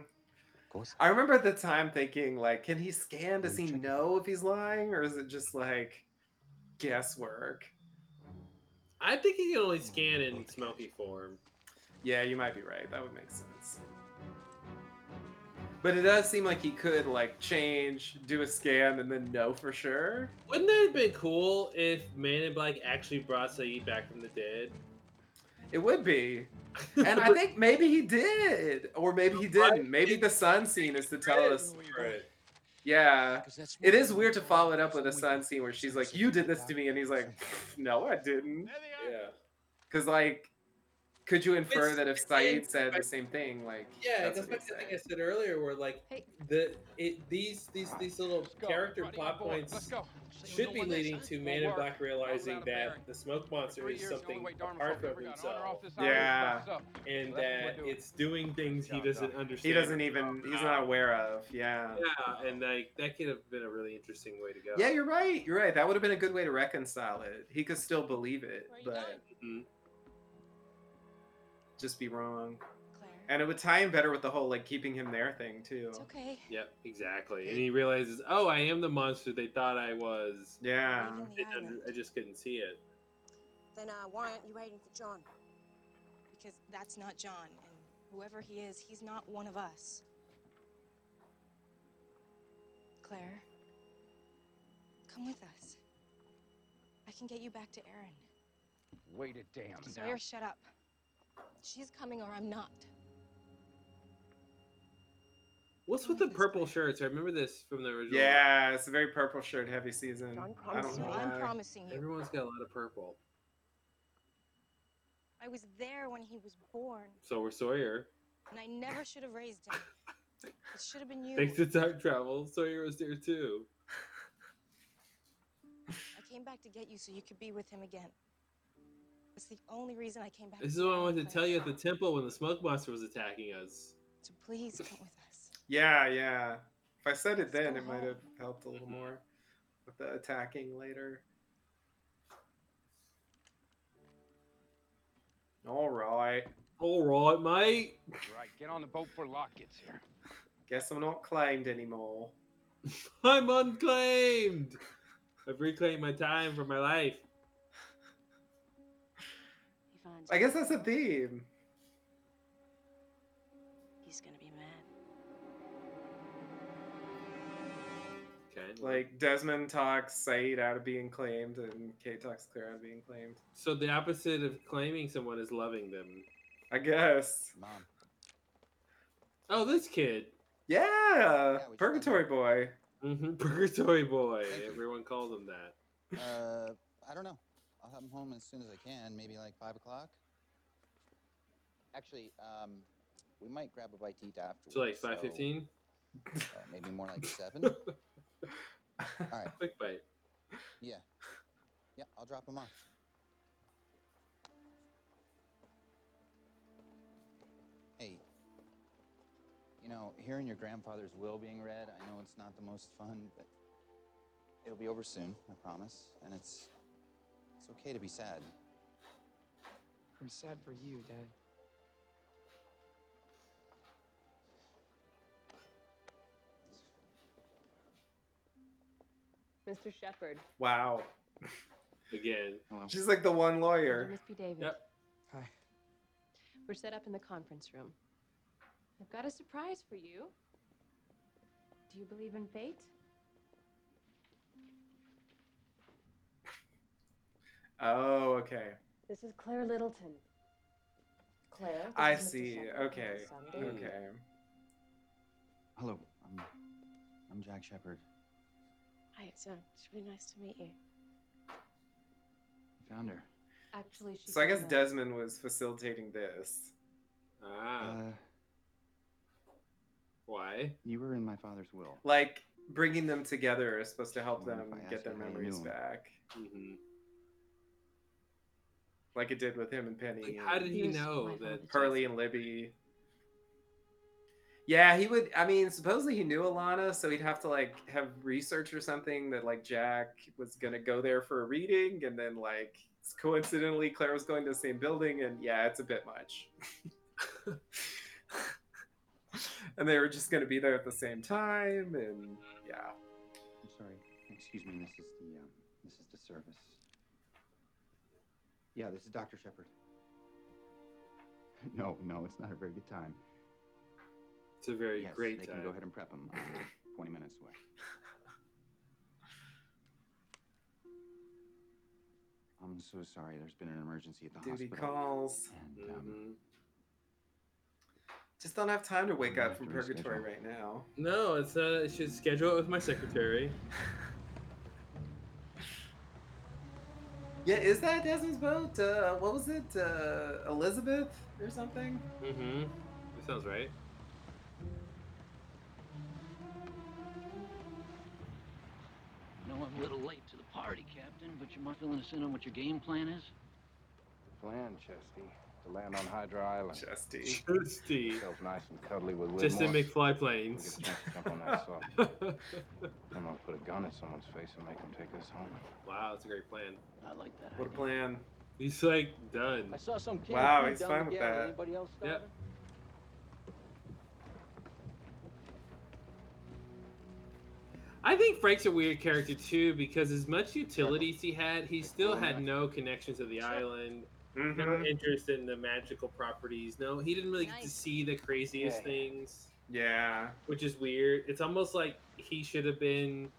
I remember at the time thinking, like, can he scan? Does he know if he's lying, or is it just like guesswork? I think he can only scan in smoky form. Yeah, you might be right. That would make sense. But it does seem like he could like change, do a scan, and then know for sure. Wouldn't that have been cool if Man in Black actually brought Sayid back from the dead? It would be. And I think maybe he did, or maybe he didn't. Maybe the Sun scene is to tell us. Yeah, Yeah, 'Cause that's it what- is weird to follow it up with a Sun scene where she's like, "You did this to me," and he's like, "No, I didn't." Yeah. Because like, could you infer It's- that if it's Sayid said the same thing, like, Yeah, that's that's what like the thing. I said earlier, where like Hey. the it these these these little go. character Buddy, plot points should be leading to Man in Won't Black realizing Out that the smoke monster is years, the only something way Darman apart from ever got on or off himself, Yeah. and So that we're it's doing things he doesn't understand. He doesn't even. He's not aware of. Yeah. Yeah, and like that could have been a really interesting way to go. Yeah, you're right. You're right. That would have been a good way to reconcile it. He could still believe it, but Mhm. Just be wrong. Claire. And it would tie in better with the whole like keeping him there thing too. It's okay. Yep, exactly. And he realizes, oh, I am the monster they thought I was. Yeah. Wait on the Didn't island. I just couldn't see it. Then uh, why aren't you waiting for John? Because that's not John, and whoever he is, he's not one of us. Claire, come with us. I can get you back to Aaron. Wait a damn Sawyer, shut up. She's coming or I'm not. What's with the purple shirts? I remember this from the original. Yeah, it's a very purple shirt heavy season. I'm I don't promising know you. I'm why. promising you. Everyone's got a lot of purple. I was there when he was born, So we're Sawyer. and I never should have raised him. It should have been you. Thanks to time travel, Sawyer was there too. I came back to get you so you could be with him again. It's the only reason I came back. This is what I wanted to tell you at the temple when the smoke monster was attacking us. So please come with us. Yeah, yeah. If I said it then, go it might have helped a little more with the attacking later. All right. All right, mate. Right, get on the boat before Locke gets here. Guess I'm not claimed anymore. I'm unclaimed. I've reclaimed my time for my life. He I guess that's a theme. he's gonna be mad. Okay. Like Desmond talks Sayid out of being claimed, and Kate talks Claire out of being claimed. So the opposite of claiming someone is loving them. I guess. Mom. Oh, this kid. Yeah, Purgatory Boy. hmm Purgatory boy. Everyone calls him that. Uh, I don't know. I'll have him home as soon as I can. Maybe like five o'clock. Actually, um, we might grab a bite to eat afterwards. So like five fifteen. uh, maybe more like seven. All right. Quick bite. Yeah. Yeah, I'll drop him off. Hey, you know, hearing your grandfather's will being read, I know it's not the most fun, but it'll be over soon, I promise. And it's okay to be sad. I'm sad for you, Dad. Mr. Shepard. Wow. Again. Hello. She's like the one lawyer. Miss P. David. Yep. Hi. We're set up in the conference room. I've got a surprise for you. Do you believe in fate? Oh, okay. This is Claire Littleton. Claire. this I is Mr. see. Shepard, Okay. my son, Okay. Hello, I'm I'm Jack Shepard. Hi, it's, uh, it's really nice to meet you. Found her. Actually, she's So I guess in Desmond was facilitating this. Ah. Uh, Why? you were in my father's will. Like bringing them together is supposed to help Wonder if them I get their you how you memories knew him. back, hmm like it did with him and Penny. Like, how did He he know that? father's Hurley and Libby? Yeah, he would. I mean, supposedly he knew Ilana, so he'd have to like have research or something that like Jack was gonna go there for a reading, and then like coincidentally Claire was going to the same building, and yeah, it's a bit much. and they were just gonna be there at the same time, and yeah. I'm sorry. Excuse me. This is the um, this is the service. Yeah, this is Dr. Shepard. No, no, it's not a very good time. It's a very yes, great they time. can go ahead and prep them. I'm 20 minutes away. I'm so sorry. There's been an emergency at the hospital. Duty calls. And um, Mhm. Just don't have time to wake I'm up from purgatory reschedule. right now. No, it's uh, I should schedule it with my secretary. Yeah, is that Desmond's boat? Uh, what was it? Uh, Elizabeth or something? Mm-hmm. That sounds right. I know I'm a little late to the party, Captain, but you mind filling us in on what your game plan is? Plan, Chesty, to land on Hydra Island. Chesty. Chesty. Yourself nice and cuddly with Just to Widmore. make fly planes. get a chance to jump on that saw. I'm gonna put a gun at someone's face and make them take us home. wow, that's a great plan. I like that. What a plan. He's like done. I saw some kid Wow, he's fine with that. Anybody else Yep. started? I think Frank's a weird character too because as much utilities he had, he still had no connection to the island. No Mhm. interest in the magical properties. No, he didn't really get to see the craziest Yeah. things, Yeah. which is weird. It's almost like he should have been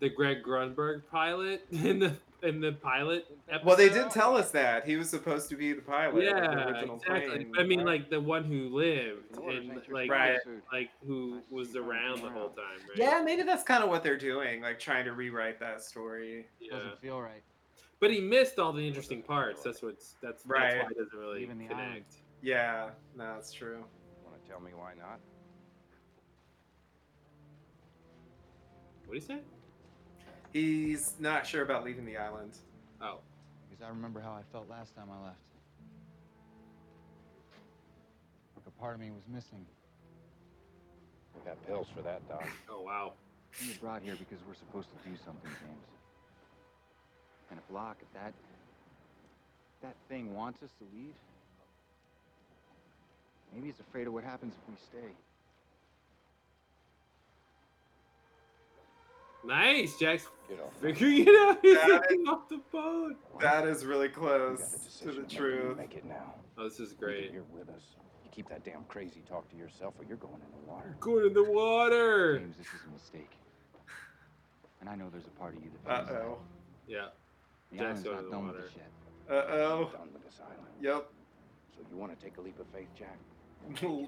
the Greg Grunberg pilot in the in the pilot episode. Well, they did tell us that he was supposed to be the pilot. of the Yeah, exactly. plane. I mean, like the one who lived Orders and like Right. like who was around the whole time, right? Yeah, maybe that's kind of what they're doing, like trying to rewrite that story. Yeah. Doesn't feel right. But he missed all the interesting parts. That's what's that's Right. that's why it doesn't really Leaving the connect. island. Yeah, no, that's true. Wanna tell me why not? What do you say? He's not sure about leaving the island. Oh, Because I remember how I felt last time I left. Like a part of me was missing. We got pills for that, Doc. oh wow. We were brought here because we're supposed to do something, James. And if Locke, if that that thing wants us to leave, Maybe he's afraid of what happens if we stay. Nice, Jax. Get off. figuring it out. He's That getting off the boat. That is really close to the truth. Make it now. Oh, this is great. You're with us. You keep that damn crazy talk to yourself, or you're going in the water. Going in the water. James, this is a mistake. And I know there's a part of you that Uh believes that. oh. Yeah. The Jack's island's not in the done with water. this yet. Uh oh. Done with this island. Yep. So you want to take a leap of faith, Jack?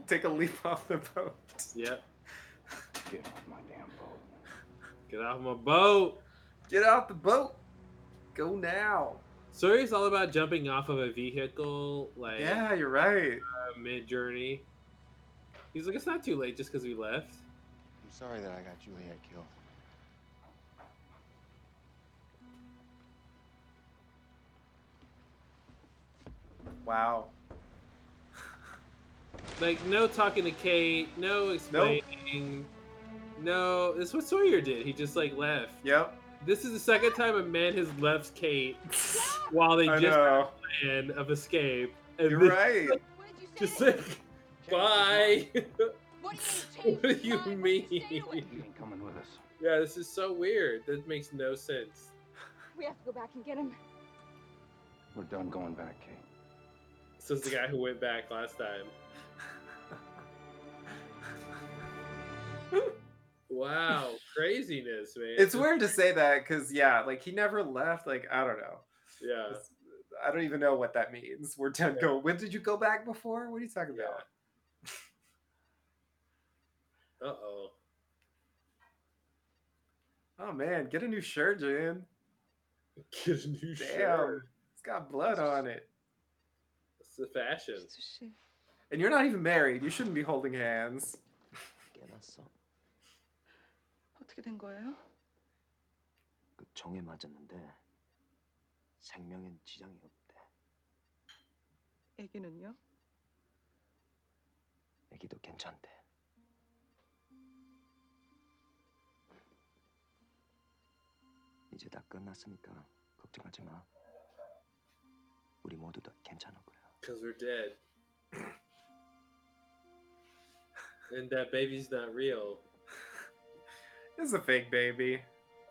Take a leap off the boat. Yep. Get off my damn boat. Get off my boat. Get off the boat. Go now. Story's all about jumping off of a vehicle, like Yeah, you're right. uh, mid journey. He's like, it's not too late just because we left. I'm sorry that I got Juliet killed. Wow. Like, no talking to Kate, no explaining. No, this is what Sawyer did. He just like left. Yep. This is the second time a man has left Kate while they I just had a plan of escape. And You're then, right. Just like, bye. What what do you mean? You ain't coming with us. Yeah, this is so weird. That makes no sense. We have to go back and get him. We're done going back, Kate. Says the guy who went back last time. Wow, craziness, man. It's weird to say that because yeah, like he never left. Like I don't know. Yeah. I don't even know what that means. We're done. Go. When did you go back before? What are you talking about? Uh oh. Oh man, get a new shirt, Jan. Get a new Damn, shirt. it's got blood on it. It's the fashion. And you're not even married. You shouldn't be holding hands. 깨났어. 어떻게 된 거예요? 그 정에 맞았는데 생명엔 지장이 없대. 애기는요? 애기도 괜찮대. 이제 다 끝났으니까 걱정하지 마. 우리 모두 다 괜찮을 거야. Because we're dead. and that baby's not real. It's a fake baby.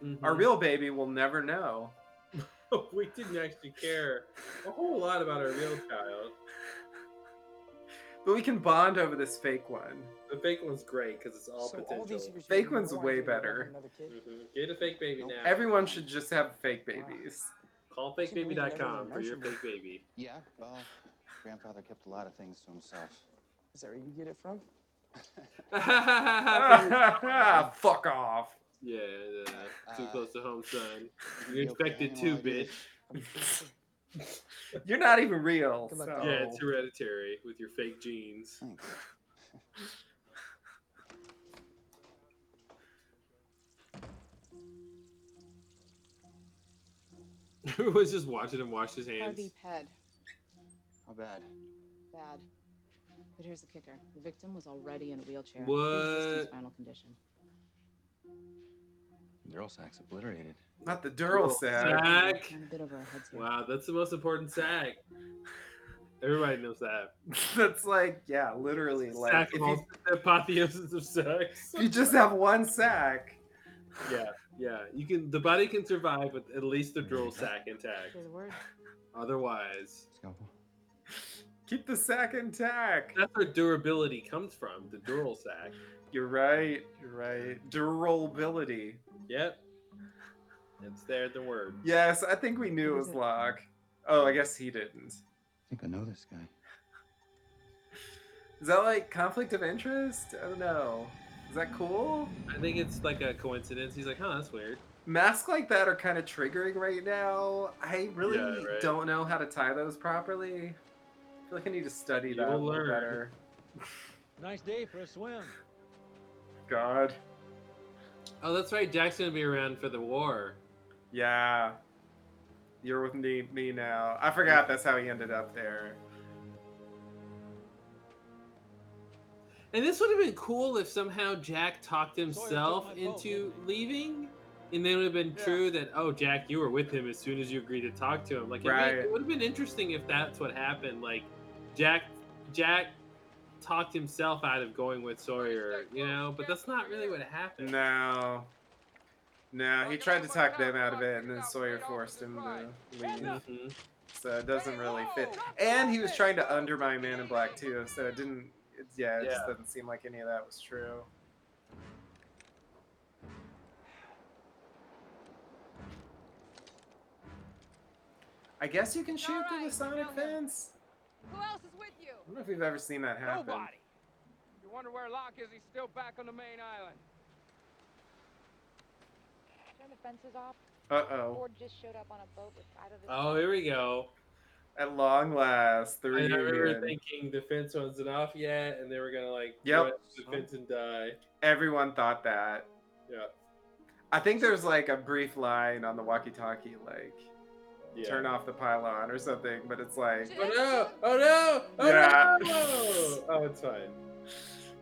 Mm-hmm. Our real baby will never know. we didn't actually care a whole lot about our real child. But we can bond over this fake one. The fake one's great because it's all So all potential. these Fake one's way idea you wanted better. another kid? Mhm. Get a fake baby now. Everyone should just have fake babies. Call Can't believe fakebaby.com for your fake baby. Yeah, well, grandfather kept a lot of things to himself. Is that where you get it from? Fuck off. Yeah, uh, too Uh, close to home, son. you You okay? infected Any too, more bitch. You're not even real. Good luck, so- Yeah, it's hereditary with your fake genes. Thanks. Everyone's just watching him wash his hands. Harvey Ped. How bad? Bad. But here's the kicker. The victim was already in a wheelchair. What? Pre-existing spinal condition. Dural sacs obliterated. Not the dural sac. Sack. Kind of bit over our heads here. Wow, that's the most important sack. Everybody knows that. That's like, yeah, literally. Like, sack if of all you, the apotheosis of sex. you just have one sack, yeah, yeah. You can. The body can survive with at least the dural sac intact. Say the word. Otherwise, Scalpel. Keep the sack intact. that's where durability comes from. The dural sack. You're right. You're right. Durability. Yep. It's there. The word. Yes, I think we knew it was Locke. Oh, I guess he didn't. I think I know this guy. Is that like conflict of interest? I don't know. Is that cool? I think it's like a coincidence. He's like, huh, that's weird. Masks like that are kind of triggering right now. I really Yeah, right. don't know how to tie those properly. I feel like I need to study You that a little learn. better. Nice day for a swim. God. Oh, that's right. Jack's gonna be around for the war. Yeah. You're with me, me now. I forgot that's how he ended up there. And this would have been cool if somehow Jack talked himself my boat, into baby. leaving. And then it would have been true that, oh, Jack, you were with him as soon as you agreed to talk to him. Like, it, Right. it would have been interesting if that's what happened. Like, Jack, Jack talked himself out of going with Sawyer, you know, but that's not really what happened. No. No, he tried to talk them out of it, and then Sawyer forced him to leave. Mhm. So it doesn't really fit. And he was trying to undermine Man in Black too, so it didn't. It, yeah, it just Yeah. doesn't seem like any of that was true. I guess you can shoot through the sonic fence. Who else is with you? I don't know if we've ever seen that happen. Nobody. You wonder where Locke is? He's still back on the main island. Turn the fences off. Uh-oh. Ford just showed up on a boat with five of his. Oh, here we go. At long last, the And I remember thinking the fence wasn't off yet, and they were gonna like Yep. run the fence and die. Everyone thought that. Yeah. I think there's like a brief line on the walkie-talkie, like Yeah. "turn off the pylon" or something, but it's like, Oh no! Oh no! Oh Yeah. no! Oh, it's fine.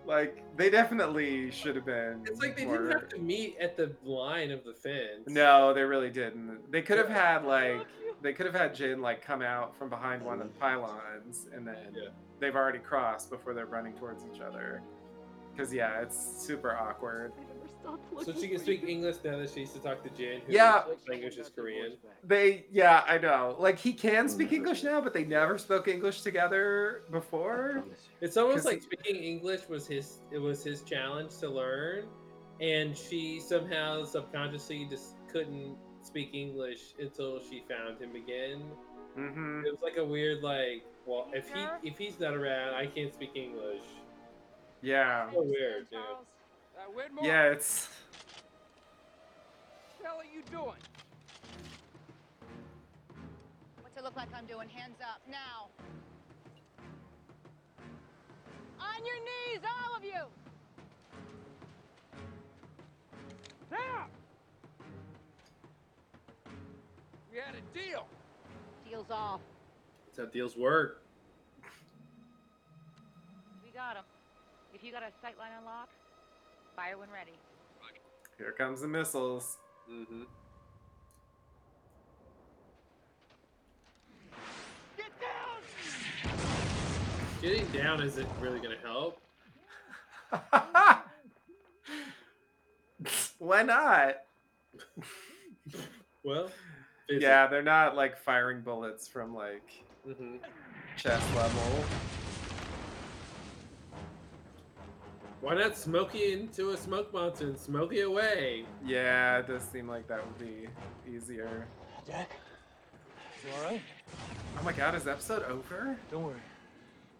like they definitely should have been. It's like they more- didn't have to meet at the line of the fence. No, they really didn't. They could have had like they could have had Jin like come out from behind one of the pylons, and then they've already crossed before they're running towards each other. Because yeah, it's super awkward. So she can speak English now that she used to talk to Jin. Who Yeah. speaks English is Korean. They yeah, I know. Like he can speak English now, but they never spoke English together before. It's almost 'Cause- like speaking English was his. It was his challenge to learn, and she somehow subconsciously just couldn't speak English until she found him again. Mm-hmm. It was like a weird like. Well, if he if he's not around, I can't speak English. Yeah. So weird, dude. Uh, Widmore, Yeah, it's what the hell are you doing? What's it look like I'm doing? Hands up now. On your knees, all of you. Now! We had a deal. Deals off. That's how deals work. We got him. If you got a sight line unlocked, fire when ready. here comes the missiles. Mm-hmm. Getting down isn't really gonna help. Why not? Well, Yeah, they're not like firing bullets from like hmm chest level. Why not smoke it into a smoke monster and smoke it away? Yeah, it does seem like that would be easier. Jack, you all right? Oh my god, is the episode over? Don't worry.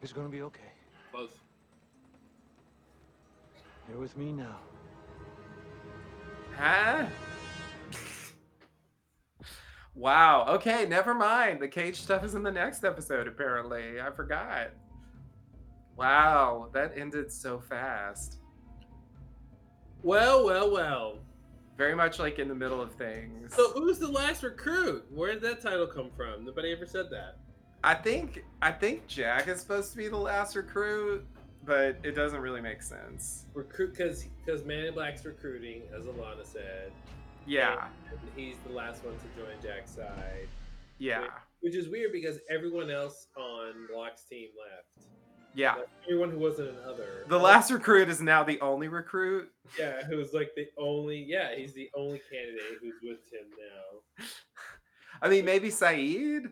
It's gonna be okay. Both. You're with me now. Huh? wow. Okay, never mind. The cage stuff is in the next episode, apparently. I forgot. Wow, that ended so fast. Well, well, well. Very much like in the middle of things. So who's the last recruit? Where did that title come from? Nobody ever said that. I think I think Jack is supposed to be the last recruit, but it doesn't really make sense. Recruit because because Man in Black's recruiting, as Ilana said. Yeah. And he's the last one to join Jack's side. Yeah. Which, which is weird because everyone else on Locke's team left. Yeah. Like, everyone who wasn't an other. The last recruit is now the only recruit. Yeah, who's like the only. Yeah, he's the only candidate who's with him now. I mean, maybe Sayid.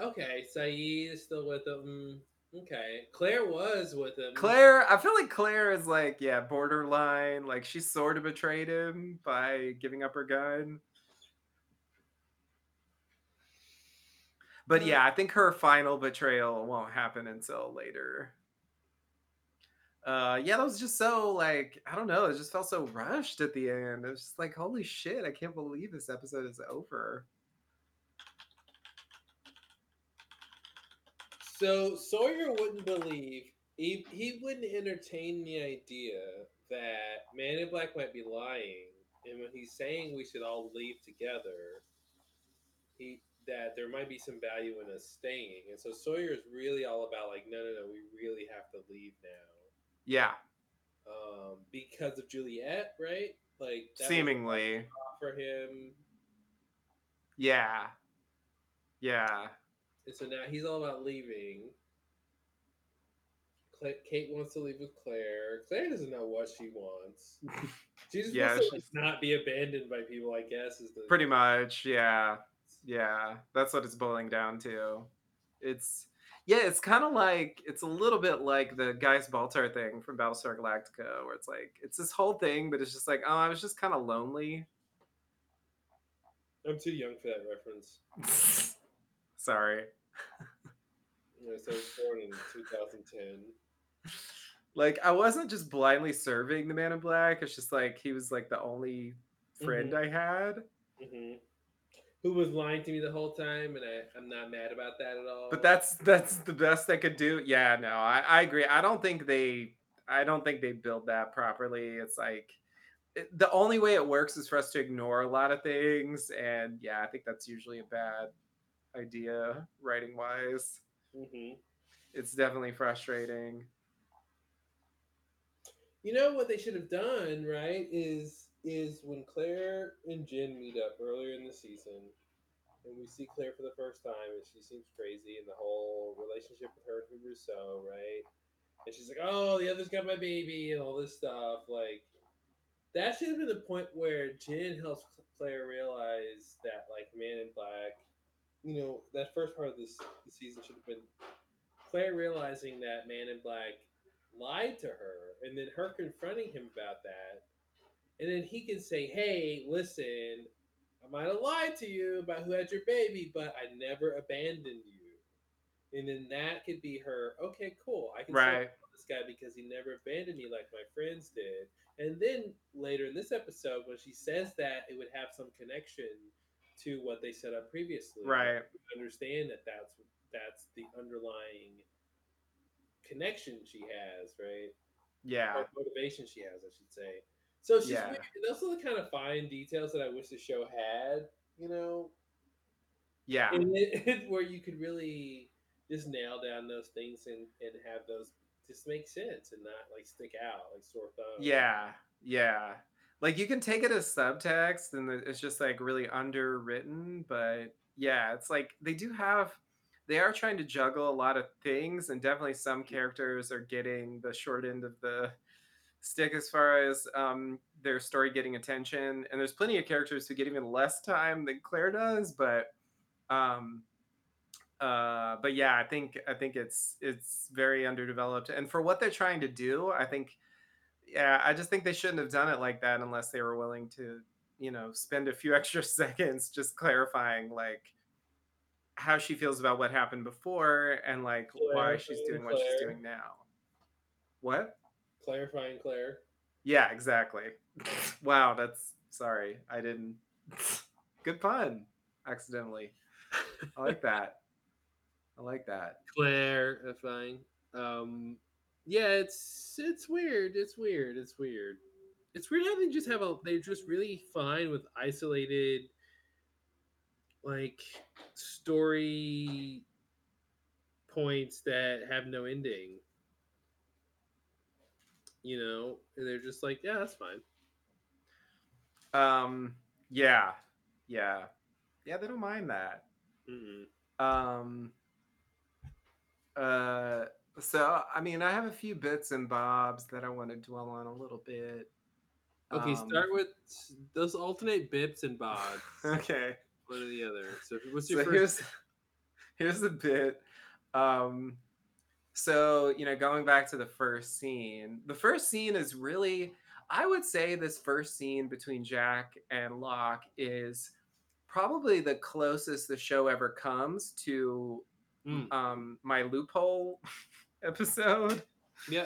Okay, Sayid is still with him. Okay, Claire was with him. Claire, I feel like Claire is like, yeah, borderline. Like she sort of betrayed him by giving up her gun. But yeah, I think her final betrayal won't happen until later. Uh yeah, that was just so like I don't know, it just felt so rushed at the end. It was just like, holy shit, I can't believe this episode is over. So Sawyer wouldn't believe he he wouldn't entertain the idea that Man in Black might be lying, and when he's saying we should all leave together, he that there might be some value in us staying. And so Sawyer is really all about like, no, no, no, we really have to leave now, Yeah, um, because of Juliet, right? Like seemingly. for him, Yeah. Yeah. and so now he's all about leaving. Kate wants to leave with Claire. Claire doesn't know what she wants. She just Yeah, wants to like, not be abandoned by people. I guess is the Pretty much, yeah. Yeah, that's what it's boiling down to. It's yeah, it's kind of like it's a little bit like the Gaius Baltar thing from Battlestar Galactica, where it's like it's this whole thing, but it's just like, oh, I was just kind of lonely. I'm too young for that reference. Sorry. So I was born in 2010. Like I wasn't just blindly serving the Man in Black. It's just like he was like the only friend Mhm. I had. hmm Who was lying to me the whole time, and I, I'm not mad about that at all. But that's that's the best they could do. Yeah, no, I, I agree. I don't think they I don't think they build that properly. It's like it, the only way it works is for us to ignore a lot of things, and yeah, I think that's usually a bad idea writing wise. hmm It's definitely frustrating. You know what they should have done, right? Is is when Claire and Jin meet up earlier in the season, and we see Claire for the first time, and she seems crazy, and the whole relationship with her and Rousseau, right? And she's like, "Oh, the other's got my baby," and all this stuff. Like, that should have been the point where Jin helps Claire realize that, like, Man in Black, you know, that first part of this season should have been Claire realizing that Man in Black lied to her, and then her confronting him about that, and then he can say, "Hey, listen, I might have lied to you about who had your baby, but I never abandoned you." And then that could be her. Okay, cool. I can Right. this guy because he never abandoned me like my friends did. And then later in this episode, when she says that, it would have some connection to what they set up previously. Right. Understand that that's that's the underlying connection she has, right? Yeah. Or motivation she has, I should say. So she's Yeah. weird. And those are the kind of fine details that I wish the show had, you know, Yeah. it, where you could really just nail down those things and, and have those just make sense and not like stick out like sore thumbs. Yeah, yeah. Like you can take it as subtext and it's just like really underwritten, but yeah, it's like they do have they are trying to juggle a lot of things and definitely some mm-hmm. characters are getting the short end of the stick as far as um their story getting attention and there's plenty of characters who get even less time than Claire does, but um uh but yeah i think i think it's it's very underdeveloped and for what they're trying to do i think yeah i just think they shouldn't have done it like that unless they were willing to you know spend a few extra seconds just clarifying like how she feels about what happened before and like why she's doing what she's doing now. What Clarifying Claire. yeah exactly wow that's sorry i didn't good pun accidentally i like that i like that Clarifying. Um yeah, it's it's weird. It's weird. It's weird. It's weird how they just have a they're just really fine with isolated like story points that have no ending. You know, and they're just like, yeah, that's fine. Um, yeah, yeah, yeah. They don't mind that. Mm-mm. Um, uh, so I mean, I have a few bits and bobs that I want to dwell on a little bit. Okay, Um, start with those alternate bits and bobs. Okay. One or the other. So what's your so first? here's here's the bit. Um, so you know, going back to the first scene, the first scene is really, I would say, this first scene between Jack and Locke is probably the closest the show ever comes to Mm. um, my loophole episode. Yeah.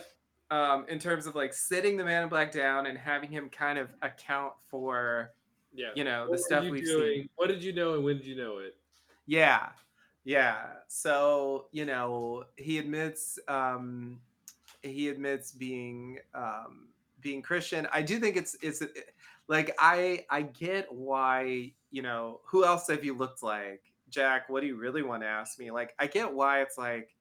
Um, in terms of like sitting the man in black down and having him kind of account for Yeah. you know, the What were stuff we've doing? seen. What did you know and when did you know it? Yeah. Yeah. So, you know, he admits um he admits being um being Christian. I do think it's it's like I I get why, you know, who else have you looked like? Jack, what do you really want to ask me? Like I get why it's like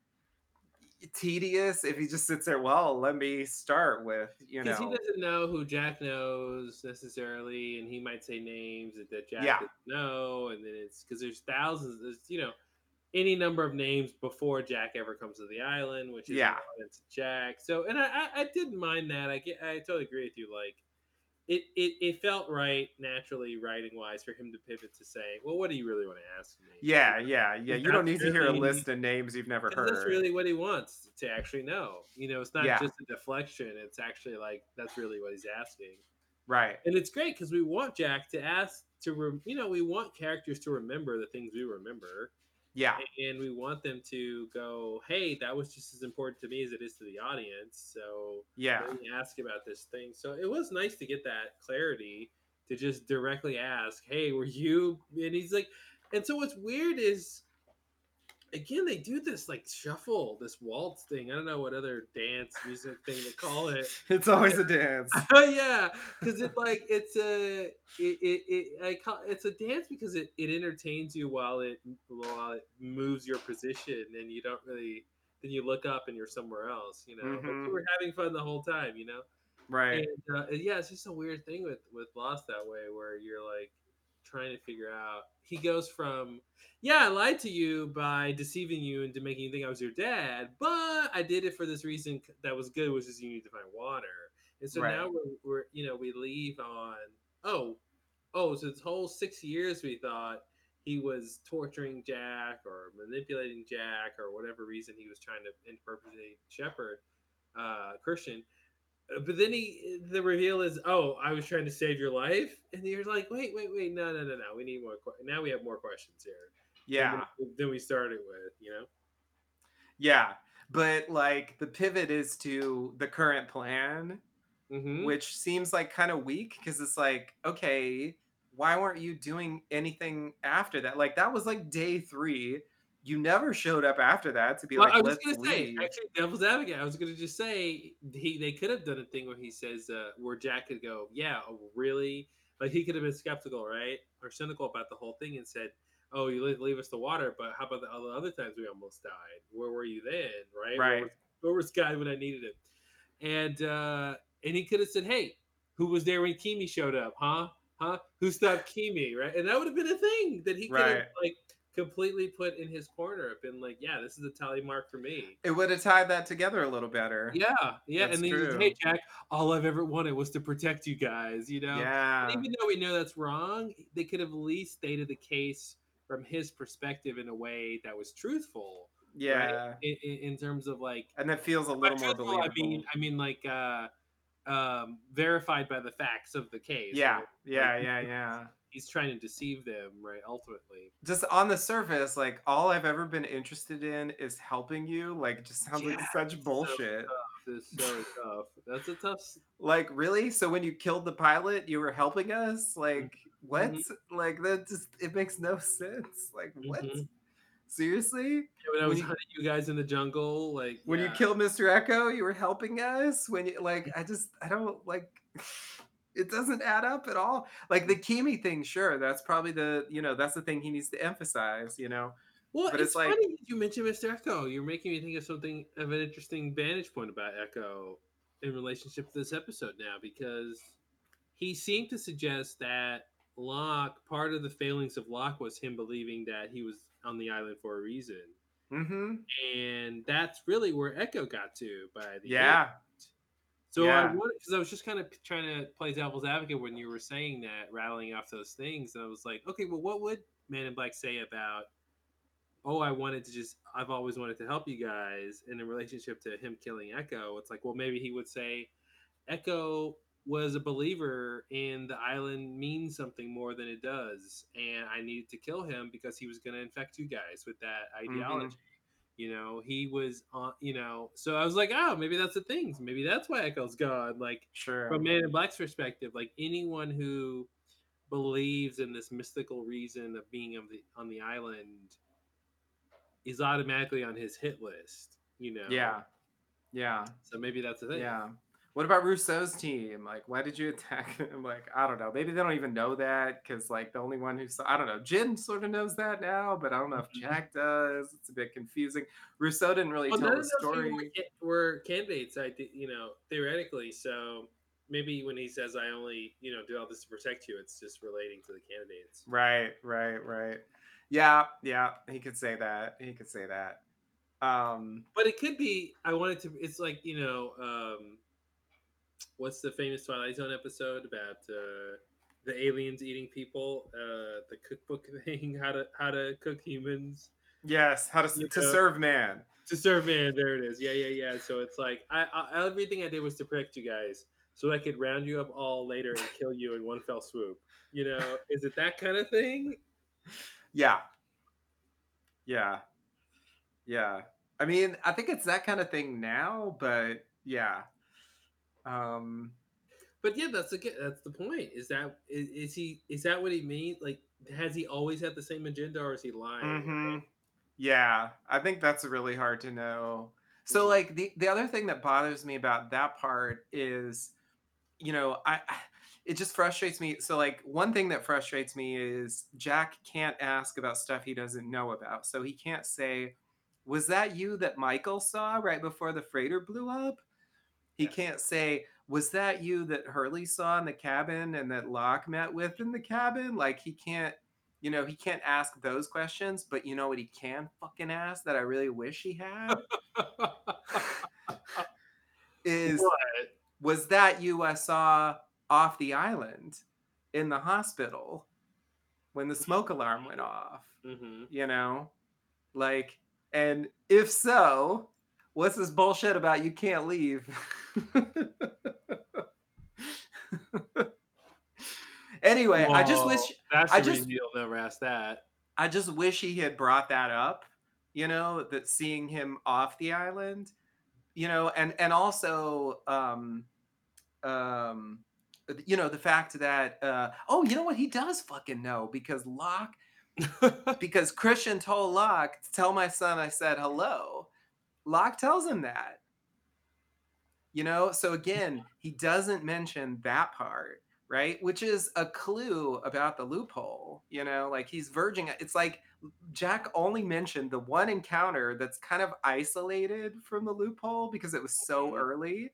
tedious if he just sits there, well, let me start with, you know. Because he doesn't know who Jack knows necessarily, and he might say names that, that Jack Yeah. doesn't know, and then it's because there's thousands. There's, you know, any number of names before Jack ever comes to the island, which is Yeah. it's Jack. So, and I, I, I didn't mind that. I get, I totally agree with you. Like, it, it, it felt right naturally writing wise for him to pivot to say, well, what do you really want to ask me? Yeah, yeah, yeah. You don't need That's to hear a list of names you've never heard. That's really what he wants to actually know. You know, it's not Yeah. just a deflection. It's actually like that's really what he's asking. Right. And it's great because we want Jack to ask to, rem- you know, we want characters to remember the things we remember. Yeah. And we want them to go, hey, that was just as important to me as it is to the audience. So Yeah. ask about this thing. So it was nice to get that clarity to just directly ask, hey, were you? And he's like, and so what's weird is, again, they do this like shuffle, this waltz thing. I don't know what other dance music thing to call it. It's always a dance. Yeah, because it like it's a it, it, it I call it's a dance because it, it entertains you while it while it moves your position and you don't really then you look up and you're somewhere else you know Mhm. you were having fun the whole time you know Right. and uh, yeah it's just a weird thing with with Lost that way where you're like trying to figure out he goes from yeah I lied to you by deceiving you into making you think I was your dad but I did it for this reason that was good which is you need to find water and so Right. now we're, we're, you know, we leave on, oh, oh, so this whole six years we thought he was torturing Jack or manipulating Jack or whatever reason he was trying to impersonate Shephard, uh, Christian. Uh, But then he, the reveal is, oh, I was trying to save your life, and you're like, wait, wait, wait, no, no, no, no, we need more. Que- now we have more questions here. Yeah. Than, than we started with, you know. Yeah. But like the pivot is to the current plan, Mm-hmm. which seems like kind of weak because it's like, okay, why weren't you doing anything after that? Like that was like day three. You never showed up after that to be Well, like, I was let's gonna say, actually, devil's advocate. I was gonna just say he they could have done a thing where he says uh, where Jack could go, yeah, oh, really? Like he could have been skeptical, right, or cynical about the whole thing and said, oh, you leave, leave us the water, but how about the other other times we almost died? Where were you then, right? Where Right. was, where was Guy when I needed him? And uh, and he could have said, hey, who was there when Keamy showed up, huh? Huh? Who stopped Keamy, right? And that would have been a thing that he could have Right. like completely put in his corner, I've been like, yeah, this is a tally mark for me. It would have tied that together a little better. Yeah, yeah, That's and then he says, true. "Hey, Jack, all I've ever wanted was to protect you guys." You know, Yeah. And even though we know that's wrong, they could have at least stated the case from his perspective in a way that was truthful. right? Yeah. in, in, in terms of like, And that feels a little more believable. I mean, I mean, like, uh, um, verified by the facts of the case. Yeah, right? yeah, Like, yeah, yeah. He's trying to deceive them, right? Ultimately, just on the surface, like all I've ever been interested in is helping you. Like, it just sounds like Yeah, such it's so bullshit. tough. So tough. That's a tough. Like, really? So when you killed the pilot, you were helping us? Like, what? Mm-hmm. Like that just it makes no sense. Like, what? Mhm. Seriously? Yeah, when I When was you- hunting you guys in the jungle, like When you killed Mr. Eko, you were helping us. When you like, I just I don't like. It doesn't add up at all. Like the Keamy thing, sure, that's probably the you know that's the thing he needs to emphasize. You know, Well, but it's, it's like funny you mentioned Mr. Eko. You're making me think of something of an interesting vantage point about Eko in relationship to this episode now, because he seemed to suggest that Locke, part of the failings of Locke was him believing that he was on the island for a reason. mm-hmm. And that's really where Eko got to by the yeah, end. So I Yeah. wanted because I was just kind of trying to play devil's advocate when you were saying that, rattling off those things, and I was like, okay, well, what would Man in Black say about? Oh, I wanted to just, I've always wanted to help you guys, and in relationship to him killing Eko, it's like, well, maybe he would say, Eko was a believer in the island means something more than it does, and I needed to kill him because he was going to infect you guys with that mm-hmm. ideology. You know, he was on. You know, so I was like, oh, maybe that's the thing. Maybe that's why Eko's gone. Like, sure. from Man in Black's perspective, like anyone who believes in this mystical reason of being of the on the island is automatically on his hit list. You know. Yeah. Yeah. So maybe that's the thing. Yeah. What about Rousseau's team? Like, why did you attack them? Like, I don't know. Maybe they don't even know that because, like, the only one who saw, I don't know. Jin sort of knows that now, but I don't know if Jack does. It's a bit confusing. Rousseau didn't really Well, tell the of those people story. were, were candidates. I, you know, theoretically. So maybe when he says, "I only, you know, do all this to protect you," it's just relating to the candidates. Right, right, right. Yeah, yeah, he could say that. He could say that. Um, But it could be. I wanted to. It's like you know, um, what's the famous Twilight Zone episode about uh, the aliens eating people? Uh, the cookbook thing, how to how to cook humans. yes, how to You to know, serve man. to serve man. There it is. Yeah, yeah, yeah. So it's like I, I everything I did was to protect you guys, so I could round you up all later and kill you in one fell swoop. You know, is it that kind of thing? Yeah. Yeah. Yeah. I mean, I think it's that kind of thing now, but yeah. Um But yeah, that's the that's the point. Is that is, is he is that what he means? Like, has he always had the same agenda, or is he lying? mhm. Yeah, I think that's really hard to know. So like the the other thing that bothers me about that part is you know, I it just frustrates me. So like one thing that frustrates me is Jack can't ask about stuff he doesn't know about. So he can't say, "Was that you that Michael saw right before the freighter blew up?" He can't say, "Was that you that Hurley saw in the cabin and that Locke met with in the cabin?" Like he can't, you know, he can't ask those questions, but you know what he can fucking ask that I really wish he had is What? was that you I saw off the island in the hospital when the smoke alarm went off? Mhm. You know, like, and if so, what's this bullshit about you can't leave? anyway, I just wish that's I just you'll never ask that. I just wish he had brought that up, you know, that seeing him off the island, you know, and and also um um you know the fact that uh oh you know what he does fucking know because Locke because Christian told Locke to tell my son I said hello. Locke tells him that. You know, so again, he doesn't mention that part, right? Which is a clue about the loophole, you know, like he's verging it's like Jack only mentioned the one encounter that's kind of isolated from the loophole because it was so mm-hmm. early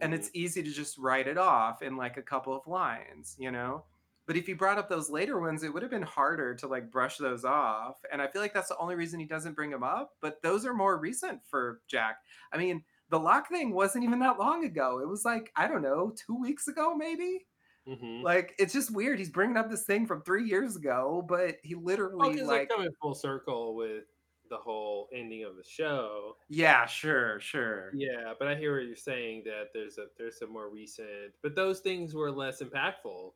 and it's mm-hmm. easy to just write it off in like a couple of lines, you know? But if he brought up those later ones, it would have been harder to like brush those off. And I feel like that's the only reason he doesn't bring them up. But those are more recent for Jack. I mean, the Locke thing wasn't even that long ago. It was like, I don't know, two weeks ago, maybe? Mhm. Like, it's just weird. He's bringing up this thing from three years ago, but he literally, because like, coming full circle with the whole ending of the show. yeah, sure, sure. Yeah, but I hear what you're saying that there's a there's some more recent, but those things were less impactful.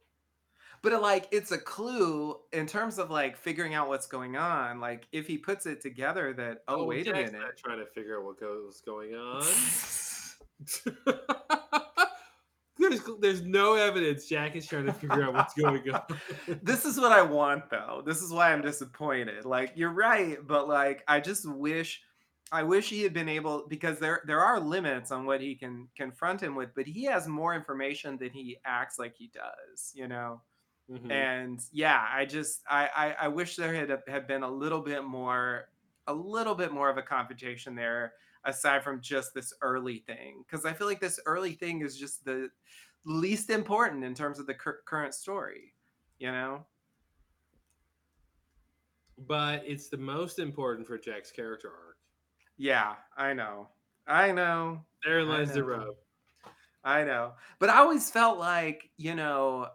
But it, like it's a clue in terms of like figuring out what's going on. Like if he puts it together that oh, oh wait a minute, trying to figure out what goes going on. there's there's no evidence. Jack is trying to figure out what's going on. this is what I want though. This is why I'm disappointed. Like you're right, but like I just wish I wish he had been able because there there are limits on what he can confront him with, but he has more information than he acts like he does, you know. Mhm. And yeah, I just I, I I wish there had had been a little bit more a little bit more of a confrontation there aside from just this early thing because I feel like this early thing is just the least important in terms of the cur- current story, you know. but it's the most important for Jack's character arc. Yeah, I know. I know. There I lies the rub. I know. But I always felt like, you know,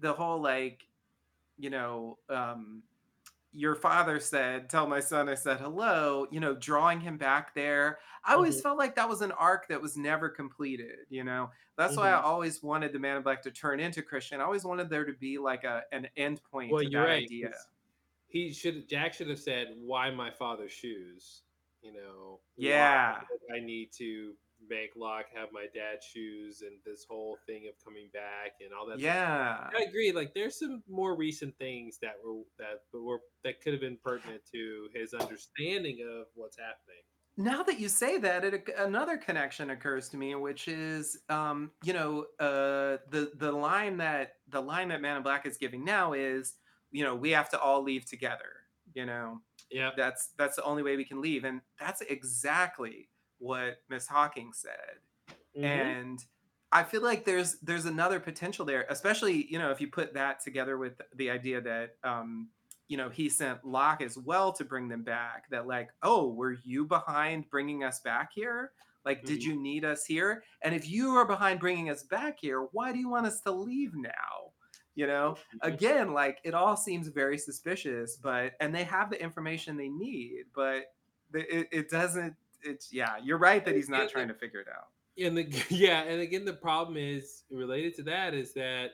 the whole like, you know, um your father said, tell my son I said hello, you know, drawing him back there. I always Mhm. felt like that was an arc that was never completed, you know. That's why I Mhm. always wanted the man in black to turn into Christian. I always wanted there to be like a an end point Well, to you're that right. idea. He should Jack should have said, "Why my father's shoes?" You know. Yeah. I need to make Locke, have my dad's shoes and this whole thing of coming back and all that. stuff. Yeah. I agree. Like, there's some more recent things that were that were that could have been pertinent to his understanding of what's happening. now that you say that it another connection occurs to me which is um you know uh the the line that the line that man in black is giving now is you know we have to all leave together you know Yeah. that's that's the only way we can leave and that's exactly what miss hawking said Mhm. and i feel like there's there's another potential there especially you know if you put that together with the idea that um you know he sent Locke as well to bring them back. That like, oh, were you behind bringing us back here? Like, did Mm-hmm. you need us here? And if you are behind bringing us back here, why do you want us to leave now? You know, Mm-hmm. again, like it all seems very suspicious, but and they have the information they need, but it, it doesn't. It's yeah, you're right that he's not trying to figure it out. and the yeah, and again, the problem is related to that is that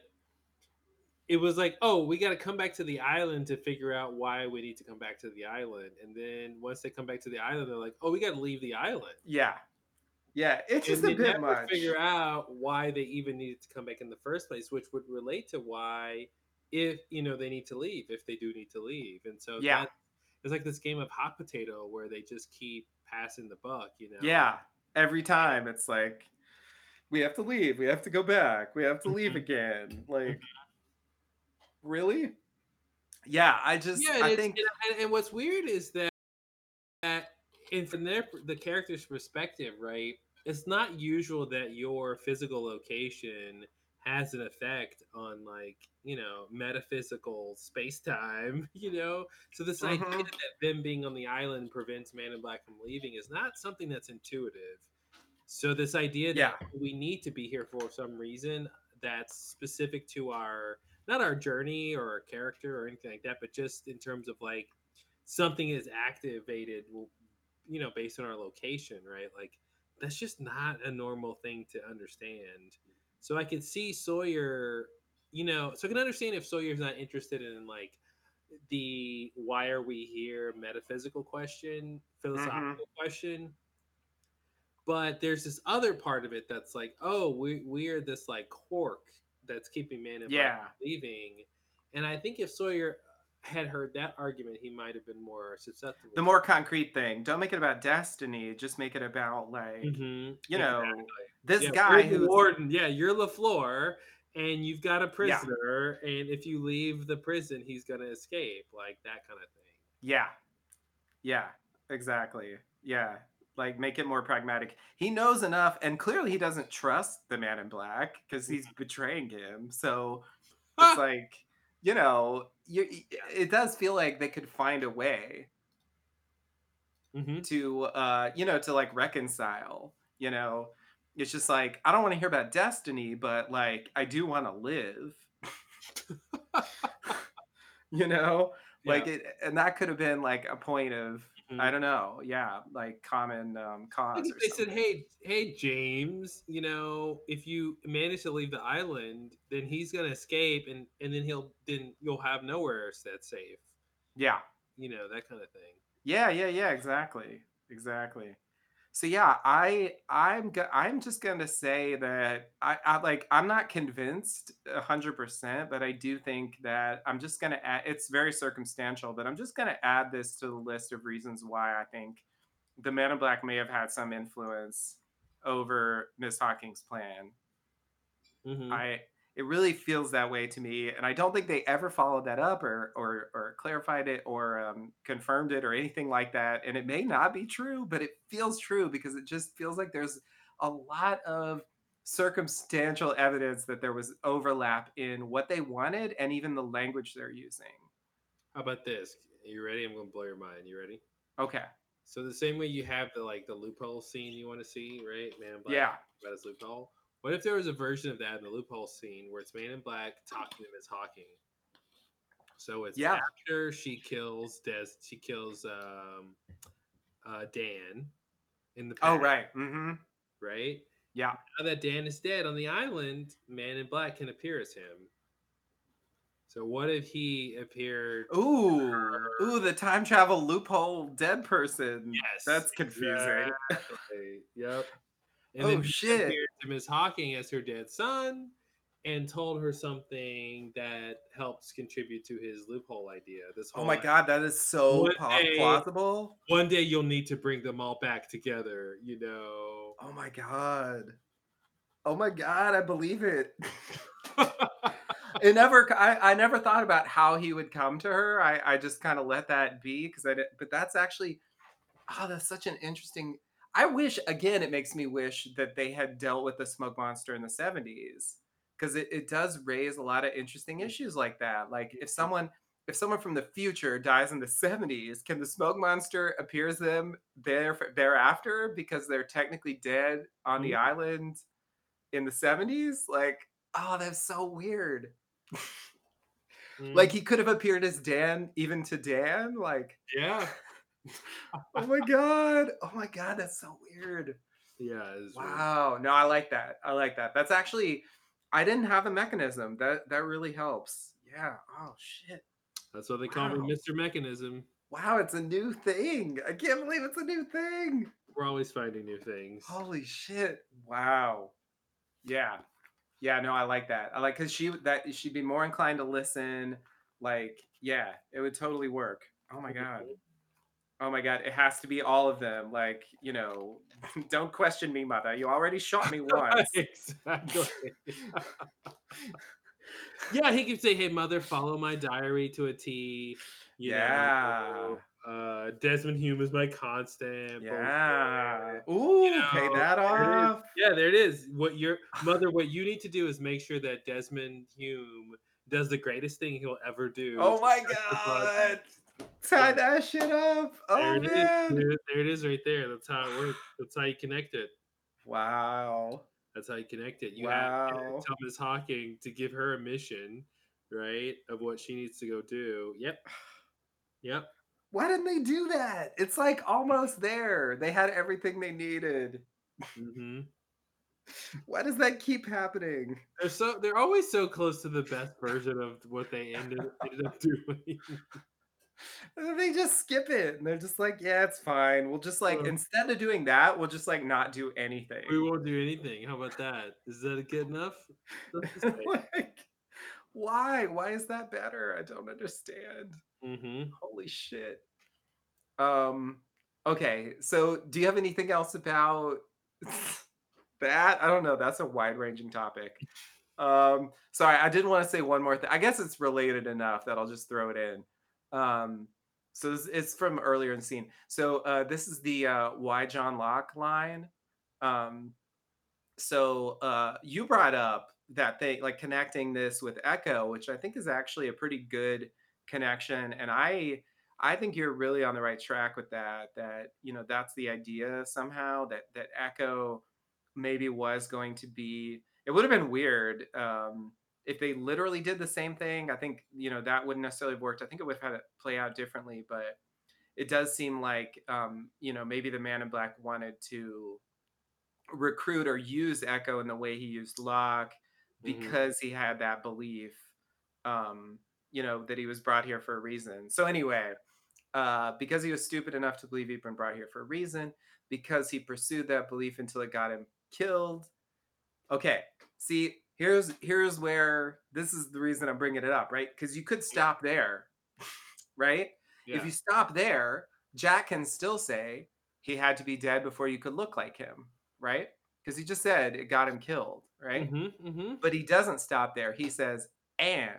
it was like, oh, we got to come back to the island to figure out why we need to come back to the island, and then once they come back to the island, they're like, oh, we got to leave the island. Yeah, yeah, it's and just a they bit never much. figure out why they even needed to come back in the first place, which would relate to why, if you know, they need to leave, if they do need to leave, and so Yeah. that, it's like this game of hot potato where they just keep passing the buck, you know. Yeah, every time it's like we have to leave, we have to go back, we have to leave mm-hmm. again. Mm-hmm. Like, really? Yeah, I just yeah, and, I think and, and, what's weird is that that and from their the character's perspective, right? It's not usual that your physical location has an effect on like you know metaphysical space time you know so this idea Mhm. that them being on the island prevents man in black from leaving is not something that's intuitive so this idea that Yeah. we need to be here for some reason that's specific to our not our journey or our character or anything like that, but just in terms of like something is activated, you know, based on our location, right? Like that's just not a normal thing to understand. So I could see Sawyer, you know, so I can understand if Sawyer's not interested in like the why are we here metaphysical question, philosophical question but there's this other part of it that's like oh we we're this like cork that's keeping man in Yeah. leaving and i think if sawyer had heard that argument he might have been more susceptible the more concrete thing. Don't make it about destiny. Just make it about like Mhm, you know exactly. This Yeah, guy who's warden yeah you're lafleur and you've got a Yeah. prisoner and if you leave the prison he's gonna escape like that kind of thing Yeah. Yeah, exactly. Yeah. Like make it more pragmatic. He knows enough and clearly he doesn't trust the man in black because he's betraying him. So it's like, you know, you it does feel like they could find a way Mm-hmm. to uh, you know, to like reconcile, you know. It's just like I don't want to hear about destiny, but like I do want to live. you know? Like it and that could have been like a point of I don't know, yeah, like common um cause they said, "Hey, hey, James, you know, if you manage to leave the island, then he's gonna escape, and and then he'll then you'll have nowhere that's safe." Yeah. You know that kind of thing. Yeah, yeah, yeah, exactly. Exactly. So yeah, I I'm go- I'm just going to say that I, I like I'm not convinced a hundred percent, but I do think that I'm just going to add. It's very circumstantial, but I'm just going to add this to the list of reasons why I think the Man in Black may have had some influence over Miss Hawking's plan. Mm-hmm. I it really feels that way to me, and I don't think they ever followed that up or or or clarified it or um, confirmed it or anything like that. And it may not be true, but it feels true because it just feels like there's a lot of circumstantial evidence that there was overlap in what they wanted and even the language they're using. How about this? Are you ready? I'm gonna blow your mind. You ready? Okay. So the same way you have the like the loophole scene you want to see, right? Man Black Yeah. about his loophole. What if there was a version of that in the loophole scene where it's Man in Black talking to Miss Hawking? So it's Yeah. after she kills Des, she kills um, uh, Dan in the Oh right. Mm-hmm. right? Yeah. Now that Dan is dead on the island, Man in Black can appear as him. So what if he appeared? Ooh, ooh, the time travel loophole dead person. Yes, That's confusing. Exactly. Yep. Oh, then he shit. appeared to Miss Hawking as her dead son and told her something that helps contribute to his loophole idea. This whole Oh my like, god, that is so one day- plausible. One day you'll need to bring them all back together, you know. Oh my god. Oh my god, I believe it. it never I, I never thought about how he would come to her. I, I just kind of let that be because I did, but that's actually oh, that's such an interesting I wish again it makes me wish that they had dealt with the smoke monster in the 70s. Because it, it does raise a lot of interesting mm. issues like that. Like if mm. someone if someone from the future dies in the 70s, can the smoke monster appear appears them there thereafter because they're technically dead on the Mhm. island in the 70s? Like, oh, that's so weird. Like mm. he could have appeared as Dan even to Dan. Like, Yeah. Oh my god, oh my god, that's so weird. Yeah. It's weird. Wow, no, I like that. I like that. That's actually, I didn't have a mechanism. That that really helps. Yeah. Oh shit. That's what they call me, Mr. Mechanism. Wow, it's a new thing. I can't believe it's a new thing. We're always finding new things. Holy shit. Wow. Yeah. Yeah, no, I like that. I like cuz she that she'd be more inclined to listen. Like, yeah, it would totally work. Oh my god. Oh my god, it has to be all of them. Like, you know, don't question me, mother. You already shot me once. exactly. yeah, he could say, "Hey, mother, follow my diary to a T." You Yeah. know, uh, Desmond Hume is my constant. Yeah. bullshit. Ooh, You pay know, that there it is. off. Yeah, there it is. What your mother, what you need to do is make sure that Desmond Hume does the greatest thing he'll ever do. Oh my press the button. god. Tie that shit up. Oh There it is. man. There, it is right there. That's how it works. That's how you connect it. Wow. That's how you connect it. You have you have Wow. Thomas Hawking to give her a mission, right, of what she needs to go do. Yep. Yep. Why didn't they do that? It's like almost there. They had everything they needed. hmm Why does that keep happening? They're so they're always so close to the best version of what they ended, ended up doing. And then they just skip it and they're just like, yeah, it's fine. We'll just like instead of doing that, we'll just like not do anything. we won't do anything. How about that? Is that good enough? That's just it. like, why? Why is that better? I don't understand. Mhm. Holy shit. Um okay, so do you have anything else about that? I don't know. That's a wide-ranging topic. Um sorry, I didn't want to say one more thing. I guess it's related enough that I'll just throw it in. Um so this, it's from earlier in the scene. So uh this is the uh why John Locke line. Um so uh you brought up that thing like connecting this with Eko which i think is actually a pretty good connection and i i think you're really on the right track with that that you know that's the idea somehow that that Eko maybe was going to be it would have been weird um if they literally did the same thing i think you know that wouldn't necessarily have worked i think it would have had it play out differently but it does seem like um you know maybe the man in black wanted to recruit or use Eko in the way he used Locke Mhm. because he had that belief, um, you know, that he was brought here for a reason. So anyway, uh, because he was stupid enough to believe he'd been brought here for a reason, because he pursued that belief until it got him killed. Okay, see, here's here's where this is the reason I'm bringing it up, right? Because you could stop there, right? If you stop there, Jack can still say he had to be dead before you could look like him, right? Because he just said it got him killed, right? Mm-hmm, mm-hmm. But he doesn't stop there. He says, and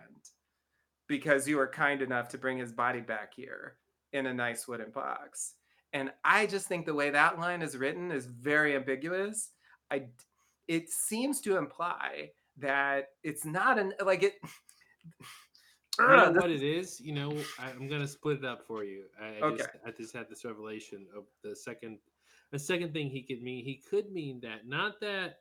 because you were kind enough to bring his body back here in a nice wooden box. And I just think the way that line is written is very ambiguous. I it seems to imply that it's not an like it You know Ugh, this what it is? You know, I, I'm gonna split it up for you. I, I just Okay. I just had this revelation of the second a second thing he could mean. He could mean that, not that.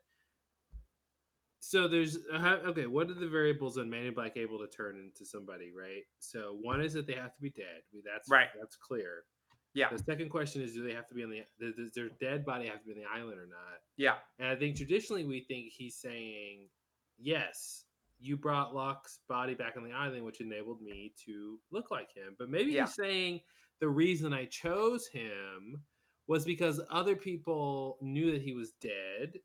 So there's uh, okay. What are the variables on Man in Black able to turn into somebody? Right. So one is that they have to be dead. We- That's Right. That's clear. Yeah. The second question is, do they have to be on the does their dead body have to be on the island or not? Yeah. And I think traditionally we think he's saying, yes, you brought Locke's body back on the island, which enabled me to look like him. But maybe Yeah. he's saying the reason I chose him was because other people knew that he was dead,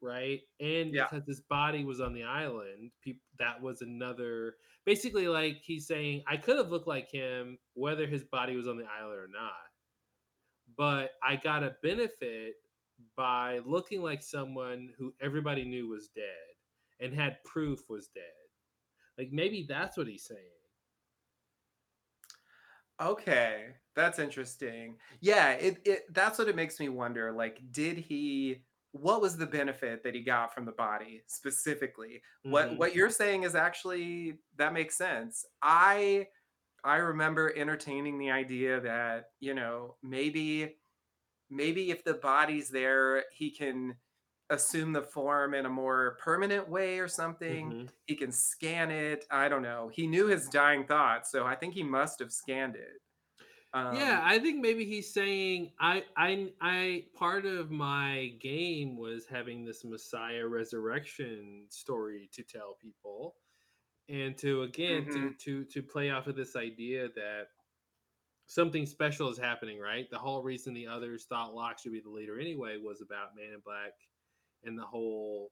right? And Yeah. because his body was on the island, people that was another basically like he's saying I could have looked like him whether his body was on the island or not but I got a benefit by looking like someone who everybody knew was dead and had proof was dead. Like maybe that's what he's saying. Okay, that's interesting. Yeah, it, it that's what it makes me wonder. Like, did he? What was the benefit that he got from the body specifically? What Mhm. what you're saying is actually that makes sense. I I remember entertaining the idea that, you know, maybe maybe if the body's there, he can assume the form in a more permanent way or something. Mhm. He can scan it. I don't know. He knew his dying thoughts, so I think he must have scanned it. Yeah, Um, I think maybe he's saying I I I part of my game was having this Messiah resurrection story to tell people and to again to Mhm. to to play off of this idea that something special is happening, right? The whole reason the others thought Locke should be the leader anyway was about Man in Black and the whole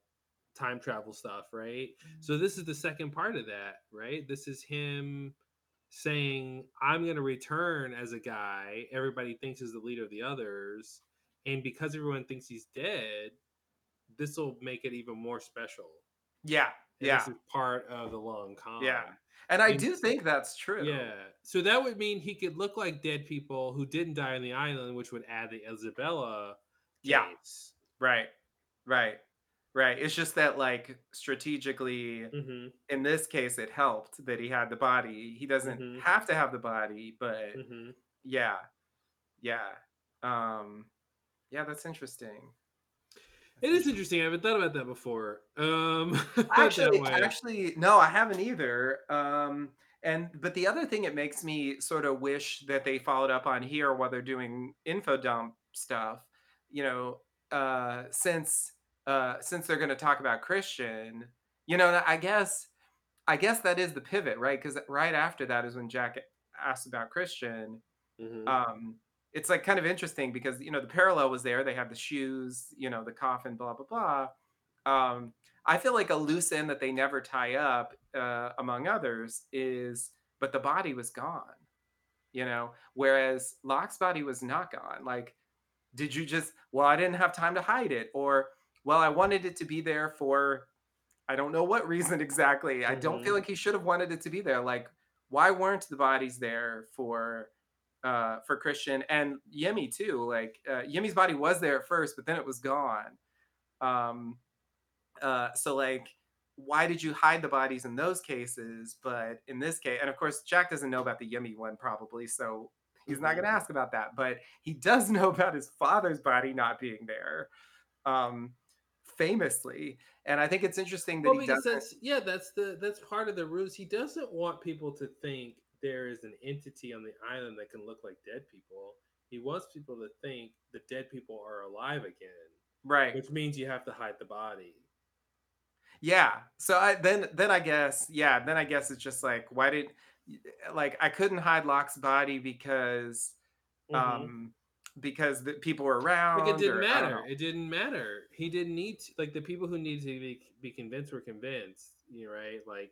time travel stuff, right? So mm-hmm. this is the second part of that, right? This is him saying, I'm going to return as a guy everybody thinks is the leader of the others. And because everyone thinks he's dead, this will make it even more special. yeah, And yeah, This is part of the long con. yeah. And I And do think that's true. Yeah. So that would mean he could look like dead people who didn't die on the island, which would add the Isabella Yeah. Right. Right. Right. It's just that like strategically Mhm. in this case it helped that he had the body. He doesn't Mhm. have to have the body, but Mhm. yeah. Yeah. Um yeah, that's interesting. It is interesting. I haven't thought about that before. Um, that Actually, way. actually, no, I haven't either. Um, and but the other thing it makes me sort of wish that they followed up on here while they're doing info dump stuff. You know, uh, since uh, since they're going to talk about Christian, you know, I guess I guess that is the pivot, right? Because right after that is when Jack asks about Christian. Mhm. Um, it's like kind of interesting because you know the parallel was there. They have the shoes, you know, the coffin, blah blah blah. Um, I feel like a loose end that they never tie up, uh, among others, is but the body was gone. You know, whereas Locke's body was not gone. Like, did you just? Well, I didn't have time to hide it, or well, I wanted it to be there for I don't know what reason exactly. I don't feel Mhm. like he should have wanted it to be there. Like, why weren't the bodies there for uh for Christian and Yemi too? Like uh Yemi's body was there at first, but then it was gone. Um uh so like why did you hide the bodies in those cases? But in this case, and of course, Jack doesn't know about the Yemi one probably, so he's not going to Mhm. ask about that. But he does know about his father's body not being there, um, famously. And I think it's interesting that Well, he doesn't. that's yeah, that's the that's part of the ruse. He doesn't want people to think there is an entity on the island that can look like dead people. He wants people to think the dead people are alive again, Right. which means you have to hide the body. Yeah. So I then then I guess yeah then I guess it's just like why did like I couldn't hide Locke's body because Mhm. um because the people were around. Like it didn't or, matter. It didn't matter. He didn't need to, like the people who needed to be, be convinced were convinced. You know, right? Like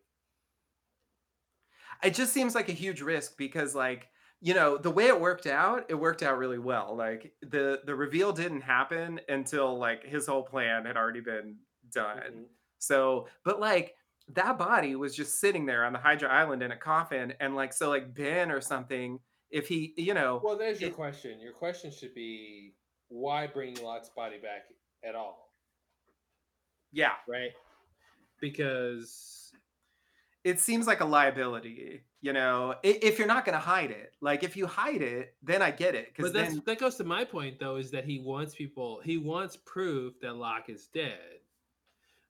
It just seems like a huge risk because like you know the way it worked out it worked out really well like the the reveal didn't happen until like his whole plan had already been done Mhm. so but like that body was just sitting there on the hydra island in a coffin and like so like ben or something if he you know Well, there's your it- question. Your question should be why bring Locke's body back at all, yeah right? Because it seems like a liability you know if you're not going to hide it like if you hide it then i get it because but then that goes to my point though is that he wants people he wants proof that Locke is dead.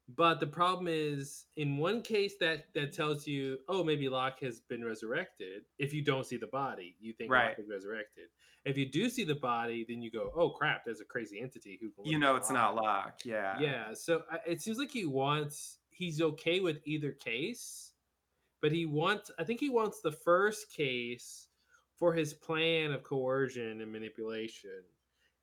But the problem is in one case that that tells you, oh, maybe Locke has been resurrected. If you don't see the body, you think Right. Locke is resurrected. If you do see the body, then you go, oh crap, there's a crazy entity who you know it's not locked yeah Yeah, so I- it seems like he wants he's okay with either case, but he wants I think he wants the first case for his plan of coercion and manipulation.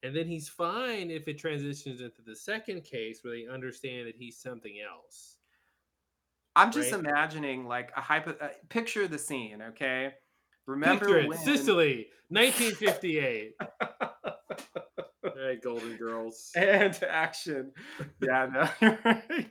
And then he's fine if it transitions into the second case where they understand that he's something else. I'm just Right. imagining like a hypo. Uh, picture the scene, okay? Remember Picture when Sicily, 1958. All right, Golden Girls. and action? Yeah, no, right.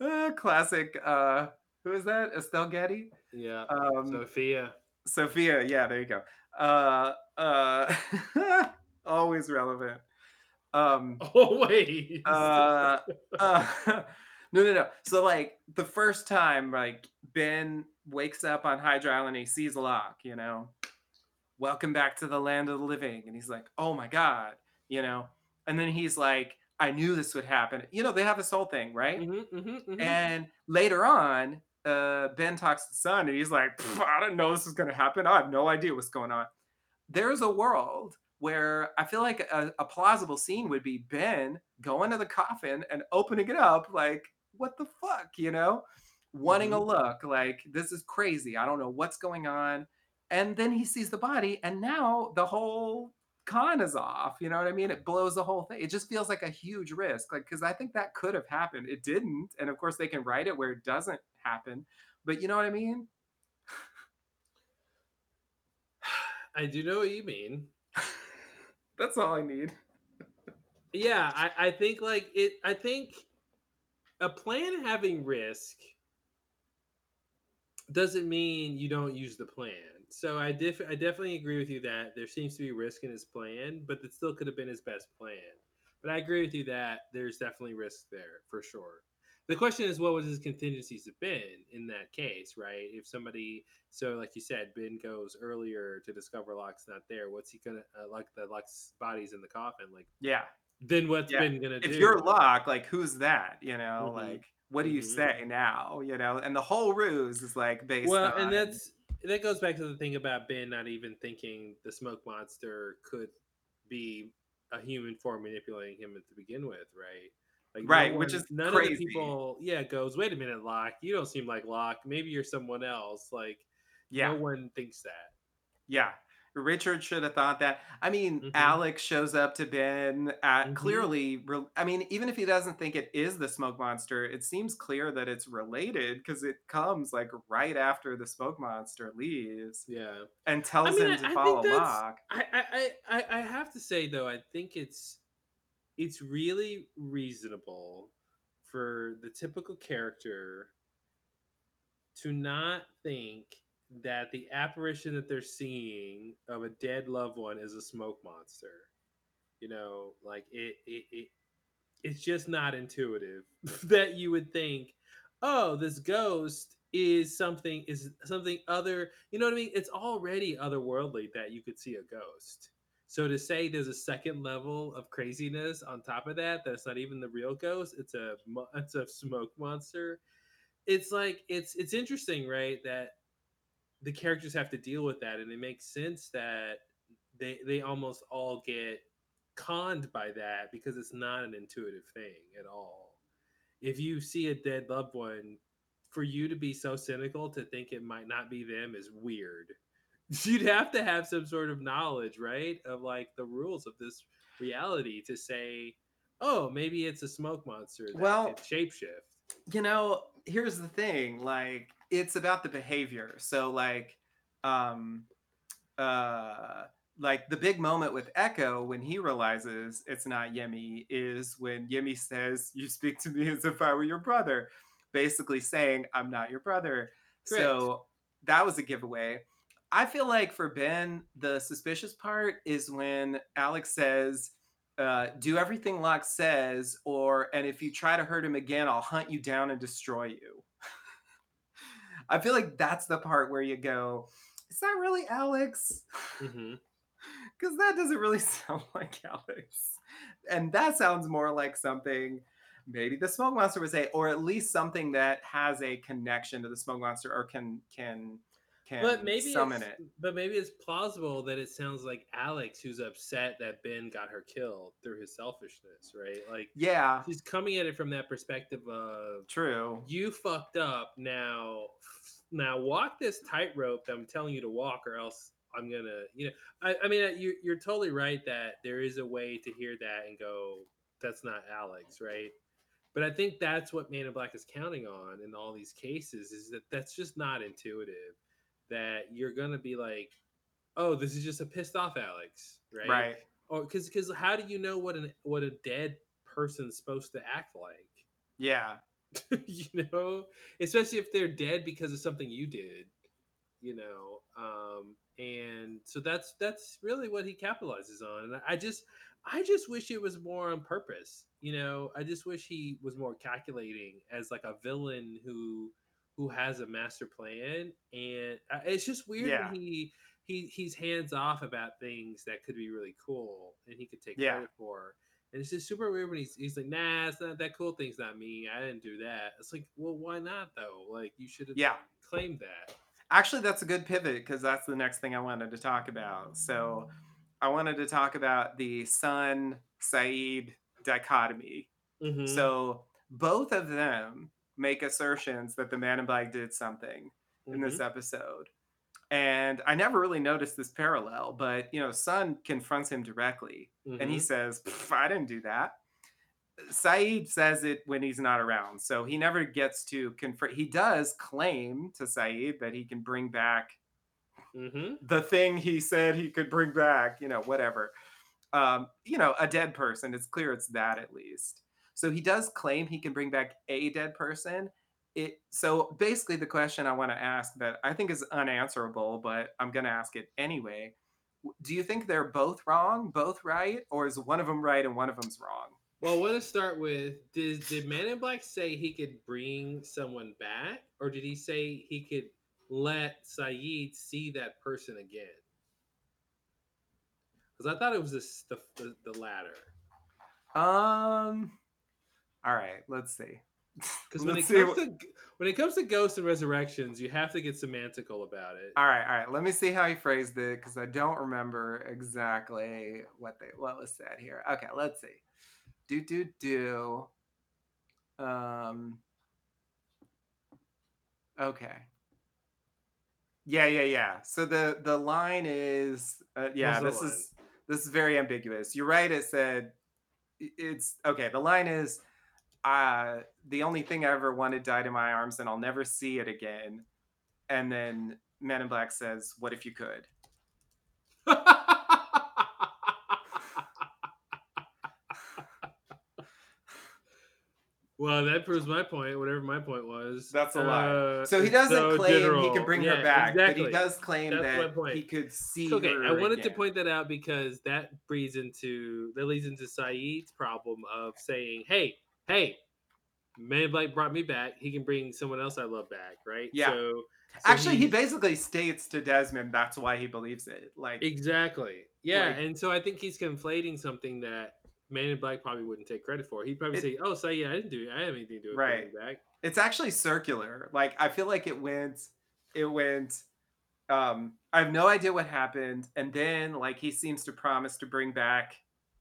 Uh, classic. Uh, who is that? Estelle Getty. Yeah. Um, Sophia. Sophia. Yeah, there you go. Uh, uh, always relevant. Um, Always. uh, uh, no, no, no. So like the first time, like Ben wakes up on Hydra Island and he sees Locke, you know, welcome back to the land of the living. And he's like, oh my God, you know, and then he's like, I knew this would happen. You know, they have this whole thing, right? Mm-hmm, And later on, uh, Ben talks to the Son and he's like, I don't know this is going to happen. I have no idea what's going on. There's a world where I feel like a, a plausible scene would be Ben going to the coffin and opening it up, like, what the fuck, you know? Wanting a mm-hmm. look, like, this is crazy. I don't know what's going on. And then he sees the body, and now the whole con is off. You know what I mean? It blows the whole thing. It just feels like a huge risk. Like, because I think that could have happened. It didn't. And of course, they can write it where it doesn't happen. But you know what I mean? I do know what you mean. That's all I need. yeah, I, I think like it. I think a plan having risk doesn't mean you don't use the plan. So I def- I definitely agree with you that there seems to be risk in his plan, but it still could have been his best plan. But I agree with you that there's definitely risk there for sure. The question is, what would his contingencies have been in that case, right? If somebody, so like you said, Ben goes earlier to discover Locke's not there. What's he gonna uh, like? The Locke's body's in the coffin. Like, Yeah. then what's Yeah. Ben gonna do? If you're Locke, like, who's that? You know, Mhm. like, what do you Mhm. say now? You know, and the whole ruse is like based well, on. and that's that goes back to the thing about Ben not even thinking the smoke monster could be a human form manipulating him to begin with, right? Like, no Right, which is none of the people, yeah, goes. Wait a minute, Locke. You don't seem like Locke. Maybe you're someone else. Like, Yeah. no one thinks that. Yeah. Richard should have thought that. I mean, Mhm. Alex shows up to Ben at Mhm. clearly. re- I mean, even if he doesn't think it is the smoke monster, it seems clear that it's related because it comes like right after the smoke monster leaves Yeah. and tells I mean, him I- to I follow Locke. I, I, I- I have to say though, I think it's it's really reasonable for the typical character to not think that the apparition that they're seeing of a dead loved one is a smoke monster. You know, like it it, it it's just not intuitive that you would think, oh, this ghost is something is something other. You know what I mean? It's already otherworldly that you could see a ghost. So to say there's a second level of craziness on top of that, that's not even the real ghost. It's a it's a smoke monster. It's like it's it's interesting, right? That the characters have to deal with that, and it makes sense that they they almost all get conned by that because it's not an intuitive thing at all. If you see a dead loved one, for you to be so cynical to think it might not be them is weird. You'd have to have some sort of knowledge, right? Of like the rules of this reality to say, oh, maybe it's a smoke monster that Well- can shapeshift. you know here's the thing like it's about the behavior so like um uh like the big moment with Eko when he realizes it's not yemi is when yemi says you speak to me as if i were your brother basically saying i'm not your brother so that was a giveaway i feel like for ben the suspicious part is when alex says uh, do everything Locke says, or and if you try to hurt him again, I'll hunt you down and destroy you. I feel like that's the part where you go, is that really Alex? Because that doesn't really sound like Alex. And that sounds more like something maybe the smoke monster would say, or at least something that has a connection to the smoke monster or can can can but maybe summon it. But maybe it's plausible that it sounds like Alex, who's upset that Ben got her killed through his selfishness, right? Like, Yeah. she's coming at it from that perspective of True. You fucked up. Now, now walk this tightrope that I'm telling you to walk, or else I'm gonna, you know. I, I mean, you're you're totally right that there is a way to hear that and go, that's not Alex, right? But I think that's what Man in Black is counting on in all these cases is that that's just not intuitive. That you're gonna be like, oh, this is just a pissed off Alex, right? Right. Or because because how do you know what an what a dead person's supposed to act like? Yeah. you know, especially if they're dead because of something you did, you know. Um, and so that's that's really what he capitalizes on. And I just I just wish it was more on purpose. You know, I just wish he was more calculating as like a villain who who has a master plan, and uh, it's just weird Yeah. he he he's hands off about things that could be really cool and he could take Yeah. credit for. And it's just super weird when he's he's like, nah, it's not that cool thing's not me. I didn't do that. It's like, well, why not though? Like you should have Yeah. claimed that. Actually, that's a good pivot because that's the next thing I wanted to talk about. So, I wanted to talk about the Sun Sayid dichotomy. Mhm. So, both of them make assertions that the Man in Black did something in this Mhm. episode. And I never really noticed this parallel, but you know, Sun confronts him directly and he Mhm. says, I didn't do that. Sayid says it when he's not around. So he never gets to confront. He does claim to Sayid that he can bring back Mhm. the thing he said he could bring back, you know, whatever. Um, you know, a dead person. It's clear it's that at least. So he does claim he can bring back a dead person. It so basically the question I want to ask that I think is unanswerable, but I'm going to ask it anyway. Do you think they're both wrong, both right, or is one of them right and one of them's wrong? Well, I want to start with did did Man in Black say he could bring someone back, or did he say he could let Sayid see that person again? Because I thought it was this, the, the the latter. Um all right, let's see. Because when it comes what- to when it comes to ghosts and resurrections, you have to get semantical about it. All right, all right. Let me see how he phrased it because I don't remember exactly what they what was said here. Okay, let's see. Do do do. Um. Okay. Yeah, yeah, yeah. So the the line is uh, yeah. What's This is this is very ambiguous. You're right. It said it's okay. The line is uh the only thing I ever wanted died in my arms and I'll never see it again. And then Man in Black says, What if you could? Well, that proves my point. Whatever my point was. That's a lie. Uh, so he doesn't so claim he general. can bring Yeah, her back, but he does claim That's that he could see okay, her. I wanted to point that out because that breeds into that leads into Sayid's problem of saying, "Hey, hey, Man Black brought me back. He can bring someone else I love back, right?" Yeah. So, so Actually, he he- basically states to Desmond that's why he believes it. Like exactly, yeah, Like- and so I think he's conflating something that Man in Black probably wouldn't take credit for. He'd probably It- say, "Oh, so yeah, I didn't do it. I have anything to do with Right. bringing back." it's actually circular. Like I feel like it went, it went. Um, I have no idea what happened, and then like he seems to promise to bring back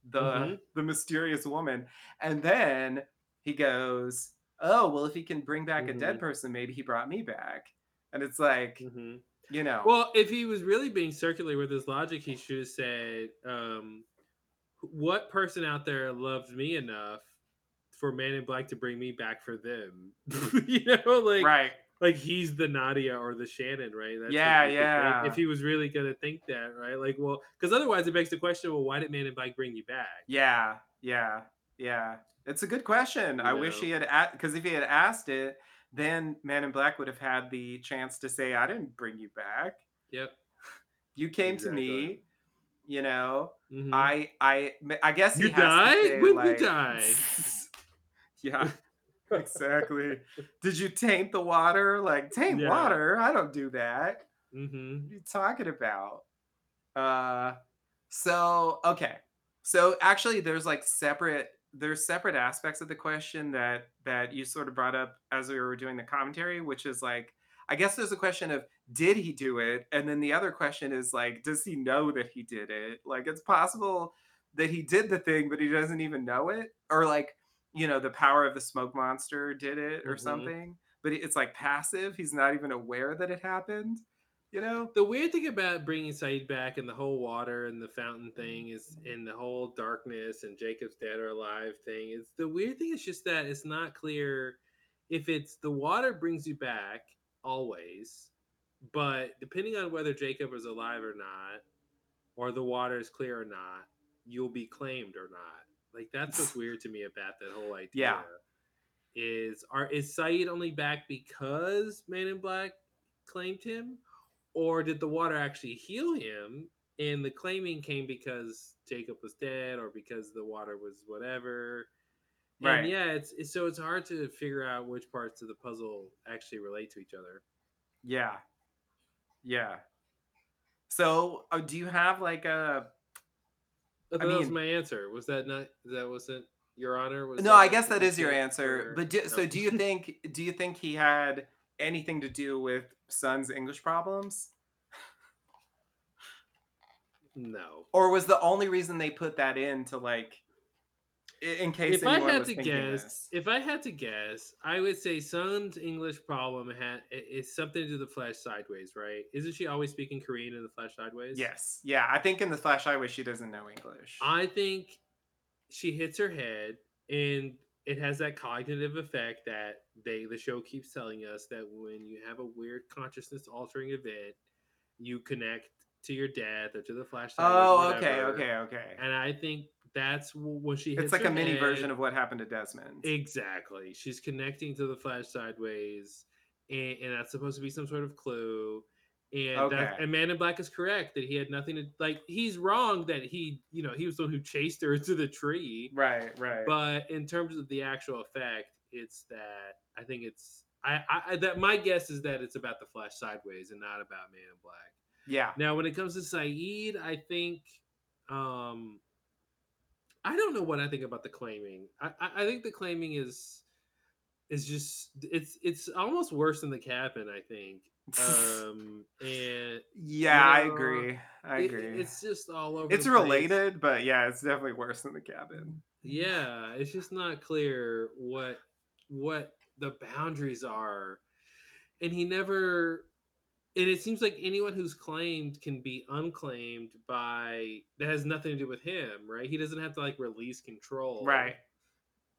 the Mhm. the mysterious woman, and then he goes, "Oh well, if he can bring back a dead Mhm. person, maybe he brought me back." And it's like, Mhm. you know, Well, if he was really being circular with his logic, he should have said, um, "What person out there loved me enough for Man in Black to bring me back for them?" you know, like right. like he's the Nadia or the Shannon, right? That's Yeah, he could think, yeah. If he was really gonna think that, right? Like, well, because otherwise it begs the question: Well, why did Man in Black bring you back? Yeah, yeah, yeah. It's a good question. I wish he had asked because if he had asked it, then Man in Black would have had the chance to say, "I didn't bring you back. Yep. You came Exactly. to me." You know, Mhm. I, I, I guess he You died? say, When like- you died? yeah, exactly. Did you taint the water? Like taint Yeah. water? I don't do that. Mm-hmm. What are you talking about? Uh so okay. So actually there's like separate there's separate aspects of the question that that you sort of brought up as we were doing the commentary, which is like I guess there's a question of did he do it? And then the other question is like, does he know that he did it? Like it's possible that he did the thing, but he doesn't even know it. Or like, you know, the power of the smoke monster did it or Mhm. something. But it's like passive. He's not even aware that it happened. You know? The weird thing about bringing Sayid back and the whole water and the fountain mm-hmm. thing is, and the whole darkness and Jacob's dead or alive thing is the weird thing is just that it's not clear if it's the water brings you back always, but depending on whether Jacob is alive or not, or the water is clear or not, you'll be claimed or not. Like that's what's weird to me about that whole idea. Yeah. Is are is Sayid only back because Man in Black claimed him, or did the water actually heal him? And the claiming came because Jacob was dead, or because the water was whatever. Right. And yeah, it's, it's so it's hard to figure out which parts of the puzzle actually relate to each other. Yeah. Yeah. So, uh, do you have like a? I I thought that was mean- my answer. Was that not? That wasn't your honor? Was No, I guess that is your answer. or- But do, so, do you think? Do you think he had anything to do with Sun's English problems, no. or was the only reason they put that in to like, in case If I had was to guess, this? if I had to guess, I would say Sun's English problem had is something to do with the Flash Sideways, right? Isn't she always speaking Korean in the Flash Sideways? Yes. Yeah, I think in the Flash Highway she doesn't know English. I think she hits her head, and it has that cognitive effect that they the show keeps telling us that when you have a weird consciousness altering event, you connect to your death or to the Flash. Sideways Oh, okay, okay, okay. And I think that's when she hits It's like a mini head- version of what happened to Desmond. Exactly. She's connecting to the flash sideways, and, and that's supposed to be some sort of clue. And that, Okay. and Man in Black is correct that he had nothing to like. He's wrong that he, you know, he was the one who chased her to the tree. Right, right. But in terms of the actual effect, it's that I think it's I, I I- that my guess is that it's about the flash sideways and not about Man in Black. yeah. Now, when it comes to Sayid, I think um I don't know what I think about the claiming. I, I, I think the claiming is is just it's it's almost worse than the cabin, I think. Um and Yeah, I you know, agree. I it- agree. it's just all over It's the place. related, but yeah, it's definitely worse than the cabin. Yeah, it's just not clear what what the boundaries are. And he never and it seems like anyone who's claimed can be unclaimed by that has nothing to do with him, right? He doesn't have to like release control. Right.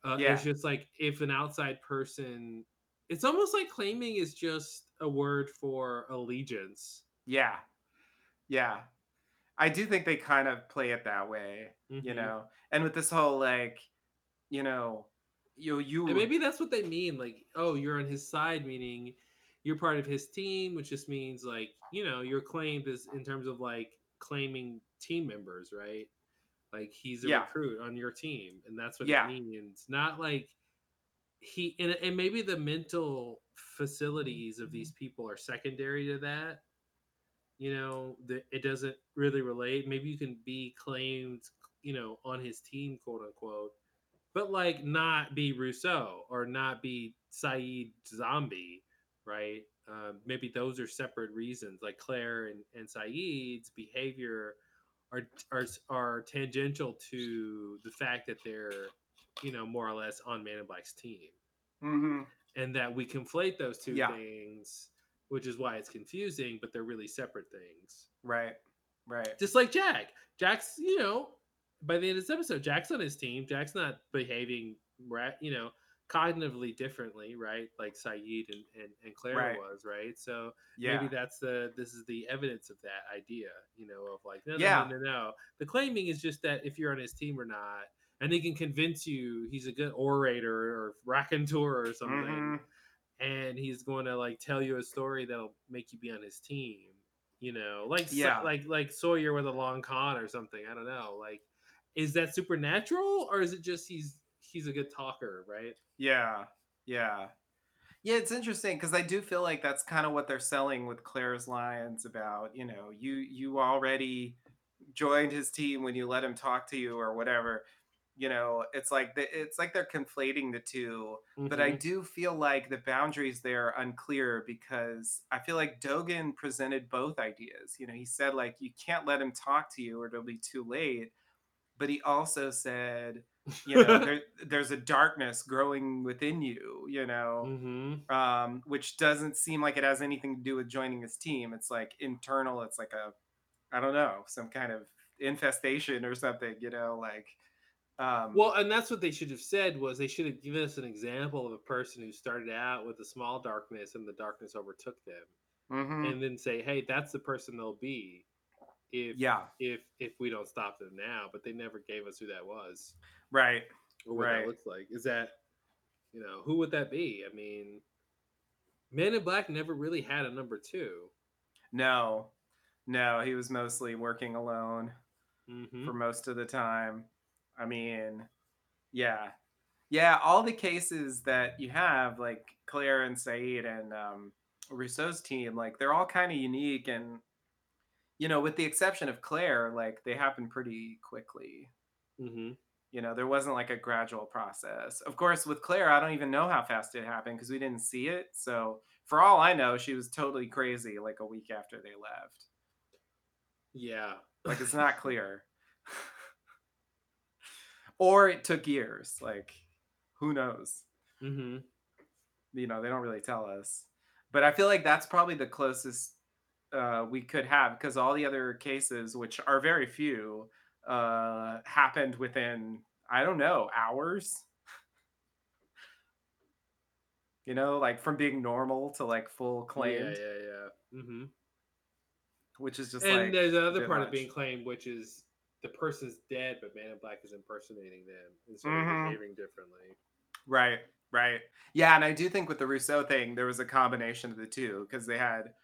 Uh, Yeah. It's just like if an outside person, it's almost like claiming is just a word for allegiance. Yeah. Yeah. I do think they kind of play it that way, you Mhm. know. And with this whole like, you know, you you And maybe that's what they mean. Like, oh, you're on his side, meaning you're part of his team, which just means like, you know, you're claimed as in terms of like claiming team members, right? Like he's a Yeah. recruit on your team, and that's what Yeah. it means. Not like he and, and maybe the mental facilities of these people are secondary to that. You know, that it doesn't really relate. Maybe you can be claimed, you know, on his team, quote unquote, but like not be Rousseau or not be Sayid Zombie, right? Um, maybe those are separate reasons. Like Claire and, and Sayid's behavior are, are are tangential to the fact that they're, you know, more or less on Man in Black's team, hmm and that we conflate those two Yeah. things, which is why it's confusing. But they're really separate things. Right. Right. Just like Jack. Jack's, you know, by the end of this episode, Jack's on his team. Jack's not behaving, right, you know, cognitively differently, right? Like Sayid and, and, and Claire Right. was, right? So Yeah. maybe that's the this is the evidence of that idea, you know, of like, no, no, Yeah. no, no, no. The claiming is just that if you're on his team or not, and he can convince you he's a good orator or raconteur or something, Mhm. and he's going to like tell you a story that'll make you be on his team you know like Yeah. like like sawyer with a long con or something i don't know like is that supernatural or is it just he's he's a good talker right Yeah. Yeah. Yeah, it's interesting because I do feel like that's kind of what they're selling with Claire's lines about, you know, you you already joined his team when you let him talk to you or whatever. You know, it's like the, it's like they're conflating the 2 but I Mhm. do feel like the boundaries there are unclear because I feel like Dogen presented both ideas. You know, he said like you can't let him talk to you or it'll be too late. But he also said, you know, there, there's a darkness growing within you, you know, mm-hmm. um, which doesn't seem like it has anything to do with joining his team. It's like internal. It's like a, I don't know, some kind of infestation or something, you know, like, um, well and that's what they should have said was they should have given us an example of a person who started out with a small darkness and the darkness overtook them mhm. and then say hey that's the person they'll be if Yeah. if if we don't stop them now but they never gave us who that was right. or what Right. that looks like. Is that, you know, who would that be? I mean, Men in Black never really had a number two. No, no, he was mostly working alone Mhm. for most of the time. I mean, yeah, Yeah, all the cases that you have, like Claire and Sayid and um, Rousseau's team, like they're all kind of unique, and you know, with the exception of Claire, like they happen pretty quickly. Mm-hmm. You know, there wasn't like a gradual process. Of course, with Claire, I don't even know how fast it happened because we didn't see it. So, for all I know, she was totally crazy like a week after they left. Yeah. Like it's not clear. or it took years. Like, who knows? Mm-hmm. You know, they don't really tell us. But I feel like that's probably the closest uh, we could have because all the other cases, which are very few, uh, happened within I don't know hours. you know, like from being normal to like full claimed, Yeah, yeah, yeah. Mm-hmm. which is just and like there's another part much. of being claimed, which is the person's dead, but Man in Black is impersonating them and sort Mhm. of behaving differently. Right, right. Yeah, and I do think with the Rousseau thing, there was a combination of the two because they had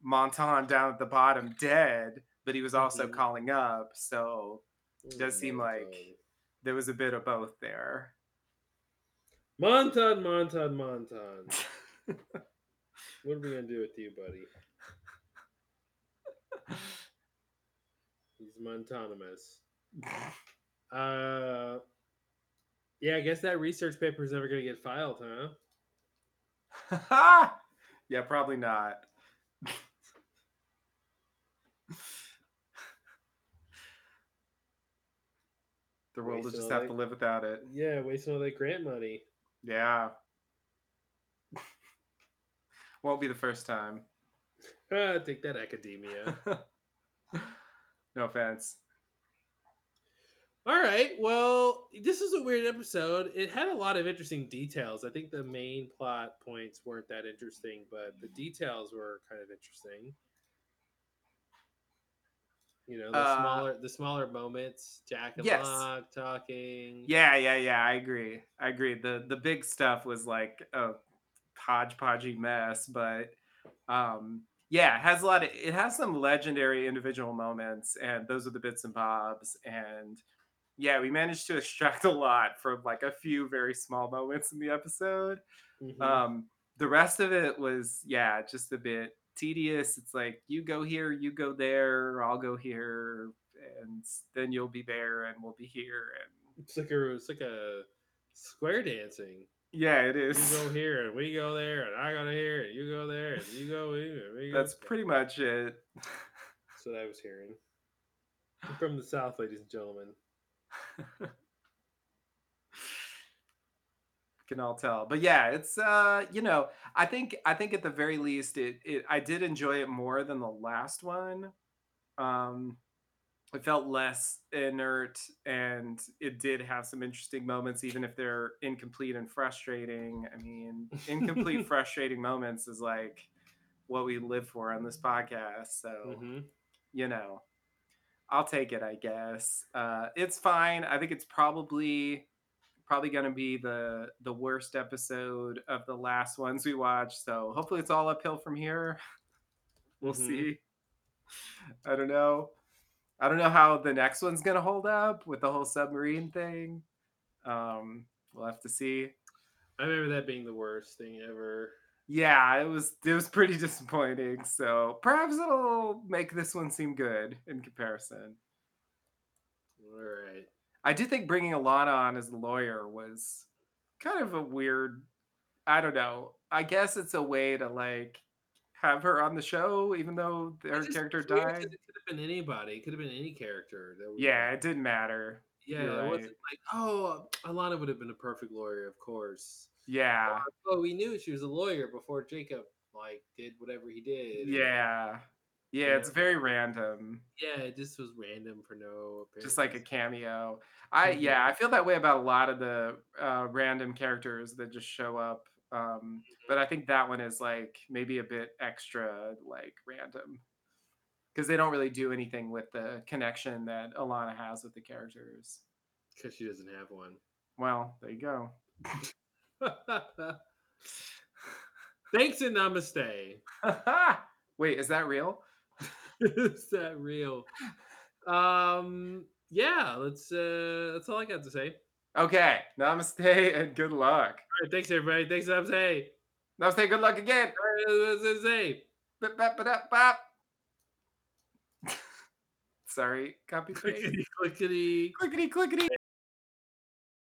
Montand down at the bottom dead, but he was also Mhm. calling up. So it does seem like there was a bit of both there. Montand, Montand, Montand. what are we gonna do with you, buddy? He's Montanimous. Uh, yeah, I guess that research paper is never gonna get filed, huh? yeah, probably not. the world will just have that- to live without it. Yeah, wasting all that grant money. Yeah. Won't be the first time. Ah, take that, academia. No offense. All right. Well, this is a weird episode. It had a lot of interesting details. I think the main plot points weren't that interesting, but the details were kind of interesting. You know, the Uh, smaller the smaller moments, Jack and Yes. Locke talking. Yeah, yeah, yeah. I agree. I agree. The the big stuff was like a hodgepodgey mess, but um yeah, it has a lot of it has some legendary individual moments, and those are the bits and bobs. And yeah, we managed to extract a lot from like a few very small moments in the episode. Mhm. Um, the rest of it was yeah, just a bit tedious. It's like you go here, you go there, I'll go here, and then you'll be there, and we'll be here, and It's like a it's like a square dancing. Yeah, it is. You go here and we go there and I go to here and you go there and you go here and we go. That's pretty much it. That's what I was hearing. I'm from the South, ladies and gentlemen. can all tell. But yeah, it's uh, you know, I think I think at the very least it it I did enjoy it more than the last one. Um it felt less inert and it did have some interesting moments even if they're incomplete and frustrating. I mean, incomplete frustrating moments is like what we live for on this podcast. So, Mhm. you know, I'll take it, I guess. Uh, it's fine. I think it's probably probably going to be the the worst episode of the last ones we watched. So hopefully it's all uphill from here. We'll Mhm. see. I don't know. I don't know how the next one's going to hold up with the whole submarine thing. Um, we'll have to see. I remember that being the worst thing ever. Yeah, it was it was pretty disappointing. So perhaps it'll make this one seem good in comparison. All right. I do think bringing Ilana on as the lawyer was kind of a weird. I don't know. I guess it's a way to like have her on the show, even though her character it's weird 'cause died. It could have been anybody. It could have been any character. That Yeah, it didn't matter. Yeah, You're it right. wasn't like, oh, Ilana would have been a perfect lawyer, of course. Yeah, Oh, we knew she was a lawyer before Jacob like did whatever he did. yeah, yeah. It's very random. yeah, it just was random for no. Apparent just like a cameo. I Mhm. yeah, I feel that way about a lot of the uh, random characters that just show up. Um, but I think that one is like maybe a bit extra like random because they don't really do anything with the connection that Ilana has with the characters. because she doesn't have one. Well, there you go. Thanks and namaste. Wait, is that real? Is that real? Um, yeah, let's. uh That's all I got to say. Okay. Namaste and good luck. All right, thanks everybody. Thanks, Namaste. Namaste. Good luck again. Namaste. Bip, bap, ba-dap, bop. Sorry. Copy. Clickety, clickety. Clickety, clickety.